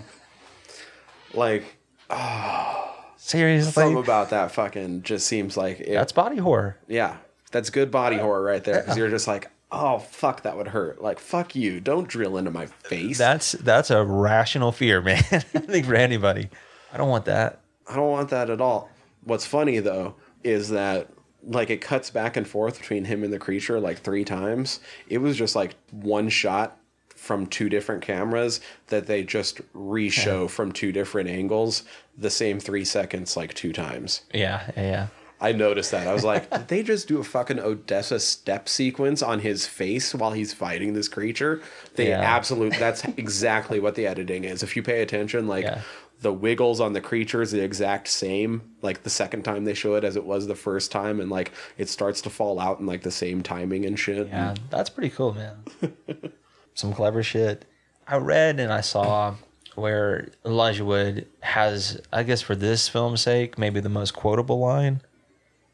like oh, Seriously? something about that fucking just seems like it, That's body horror. Yeah, that's good body horror right there because you're just like, oh fuck, that would hurt. Like fuck you, don't drill into my face. That's that's a rational fear, man. I think for anybody. I don't want that. I don't want that at all. What's funny though is that like it cuts back and forth between him and the creature like three times. It was just like one shot from two different cameras that they just re-show from two different angles the same three seconds like two times. Yeah, yeah, yeah. I noticed that. I was like, did they just do a fucking Odessa step sequence on his face while he's fighting this creature? They Yeah. absolute that's exactly what the editing is. If you pay attention, like Yeah. The wiggles on the creature is the exact same, like the second time they show it as it was the first time, and like it starts to fall out in like the same timing and shit. Yeah, that's pretty cool, man. Some clever shit. I read and I saw where Elijah Wood has, I guess, for this film's sake, maybe the most quotable line,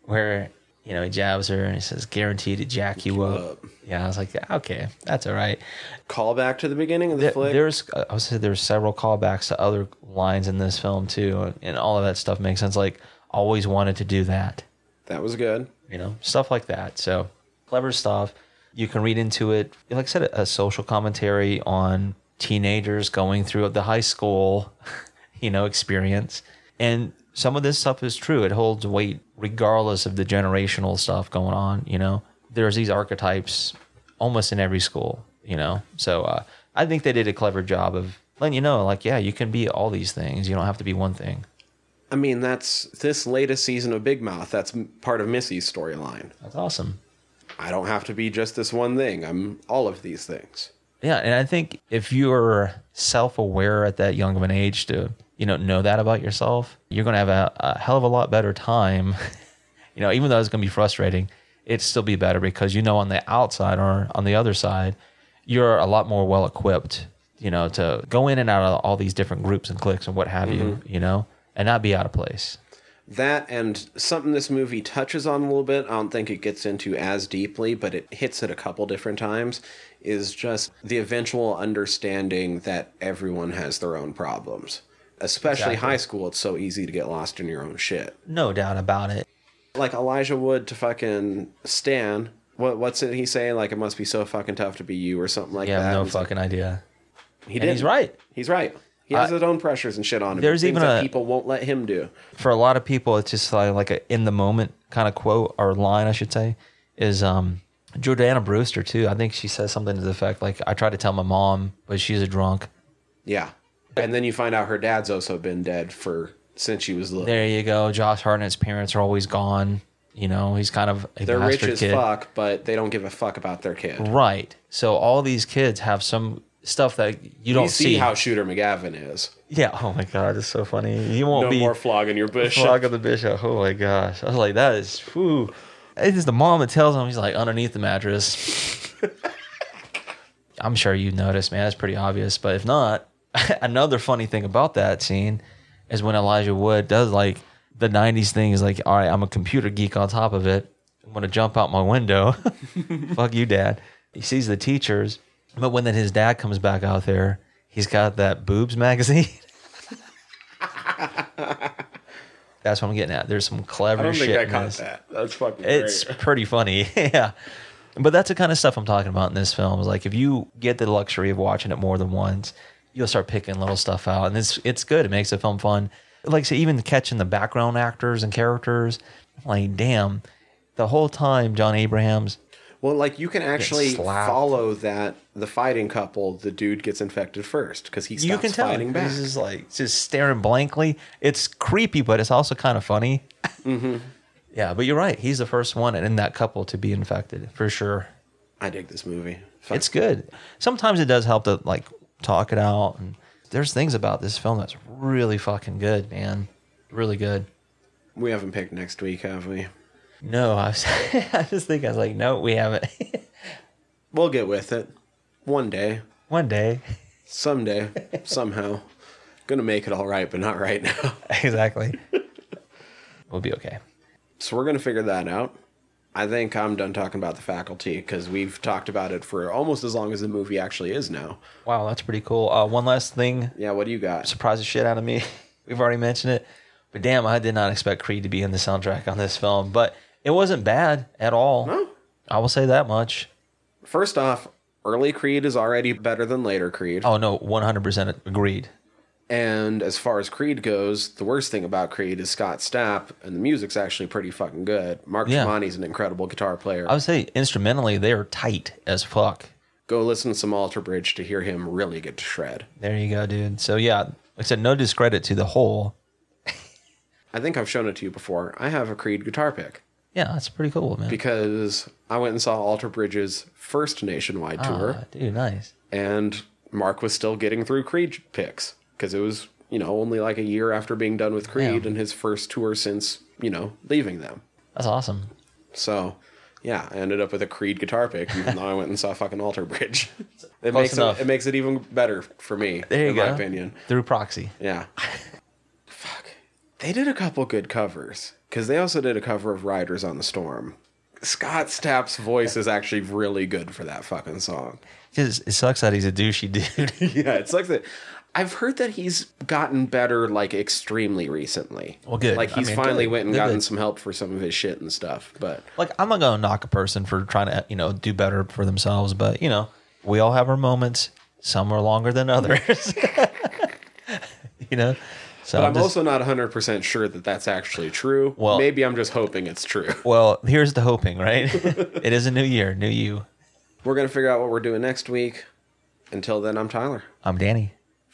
where you know he jabs her and he says, "Guaranteed to jack you up." up. Yeah, I was like, okay, that's all right. Call back to the beginning of the There- flick. There's, I would say, there's several callbacks to other lines in this film too, and all of that stuff makes sense. Like, always wanted to do that that was good. you know, stuff like that. So clever stuff. You can read into it, like I said, a social commentary on teenagers going through the high school, you know, experience. And some of this stuff is true. It holds weight regardless of the generational stuff going on, you know. There's these archetypes almost in every school, you know. So uh, I think they did a clever job of letting you know, like, yeah, you can be all these things. You don't have to be one thing. I mean, that's this latest season of Big Mouth. That's part of Missy's storyline. That's awesome. I don't have to be just this one thing. I'm all of these things. Yeah, and I think if you're self-aware at that young of an age to you know know that about yourself, you're gonna have a, a hell of a lot better time. you know, even though it's gonna be frustrating, it'd still be better because you know on the outside or on the other side, you're a lot more well equipped. You know, to go in and out of all these different groups and cliques and what have you. Mm-hmm. You know, and not be out of place. That and something this movie touches on a little bit, I don't think it gets into as deeply, but it hits it a couple different times, is just the eventual understanding that everyone has their own problems. Especially Exactly. high school, it's so easy to get lost in your own shit. No doubt about it. Like Elijah Wood to fucking Stan. What what's it he saying? Like it must be so fucking tough to be you or something like Yeah, that. no It's like, fucking idea. he And did. he's right. He's right. He has I- his own pressures and shit on him. There's even that a- people won't let him do. for a lot of people, it's just like, like a in the moment kind of quote or line, I should say, is um, Jordana Brewster too. I think she says something to the effect like, "I tried to tell my mom, but she's a drunk." Yeah. And then you find out her dad's also been dead for since she was little. There you go. Josh Hartnett's parents are always gone. You know, he's kind of a They're rich bastard as kid. fuck, but they don't give a fuck about their kid. Right. So all these kids have some stuff that you don't You see, how Shooter McGavin is. Yeah. Oh my god, it's so funny. You won't No be more flogging your bishop. Of the Bishop. Oh my gosh. I was like, that is whew. It is the mom that tells him he's like underneath the mattress. I'm sure you noticed, man. It's pretty obvious. But if not, another funny thing about that scene is when Elijah Wood does like the '90s thing. Is like, all right, I'm a computer geek on top of it. I'm gonna jump out my window. Fuck you, dad. He sees the teachers, but when then his dad comes back out there, he's got that boobs magazine. That's what I'm getting at. There's some clever I don't shit. think I caught this. that. That's fucking It's great. pretty funny. yeah. But that's the kind of stuff I'm talking about in this film. Is like if you get the luxury of watching it more than once, you'll start picking little stuff out, and it's it's good. It makes the film fun. Like so even catching the background actors and characters, like damn, the whole time Jon Abrahams. Well, like you can actually follow that the fighting couple. The dude gets infected first because he stops you can tell fighting back. he's just like just staring blankly. It's creepy, but it's also kind of funny. Mm-hmm. Yeah, but you're right. He's the first one in that couple to be infected for sure. I dig this movie. It's good. Sometimes it does help to like talk it out. And there's things about this film that's really fucking good, man. Really good. we haven't picked next week, have we? No, I was, I just think I was like, no, we haven't. We'll get with it. One day, One day, someday, somehow. Gonna make it all right, but not right now. exactly. we'll be okay. So we're gonna figure that out. I think I'm done talking about the faculty because we've talked about it for almost as long as the movie actually is now. Wow, that's pretty cool. Uh, one last thing Yeah, what do you got? surprised the shit out of me. We've already mentioned it, but damn, I did not expect Creed to be in the soundtrack on this film. But it wasn't bad at all. No. I will say that much. First off, early Creed is already better than later Creed. Oh no, one hundred percent agreed. And as far as Creed goes, the worst thing about Creed is Scott Stapp, and the music's actually pretty fucking good. Mark Yeah. Tremonti's an incredible guitar player. I would say instrumentally they're tight as fuck. Go listen to some Alter Bridge to hear him really get to shred. There you go, dude. So yeah, like I said, no discredit to the whole. I think I've shown it to you before. I have a Creed guitar pick Yeah, that's pretty cool, man. because I went and saw Alter Bridge's first nationwide tour, Ah, dude, nice. and Mark was still getting through Creed picks because it was, you know, only like a year after being done with Creed Yeah. and his first tour since, you know, leaving them. That's awesome. So, yeah, I ended up with a Creed guitar pick, even though I went and saw fucking Alter Bridge. It Close makes it, enough. it makes it even better for me, There you in go. my opinion. Through proxy. Yeah. Fuck. They did a couple good covers because they also did a cover of Riders on the Storm. Scott Stapp's voice is actually really good for that fucking song. Just, it sucks that he's a douchey dude. yeah, it sucks that. I've heard that he's gotten better like extremely recently. Well, good. Like I he's mean, finally good. went and Good, gotten good. some help for some of his shit and stuff. But like I'm not gonna knock a person for trying to, you know, do better for themselves, but you know, we all have our moments. Some are longer than others. you know. So But I'm just- also not 100% sure that that's actually true. Well- Maybe I'm just hoping it's true. well, here's the hoping, right? it is a new year, new you. We're going to figure out what we're doing next week. Until then, I'm Tyler. I'm Danny.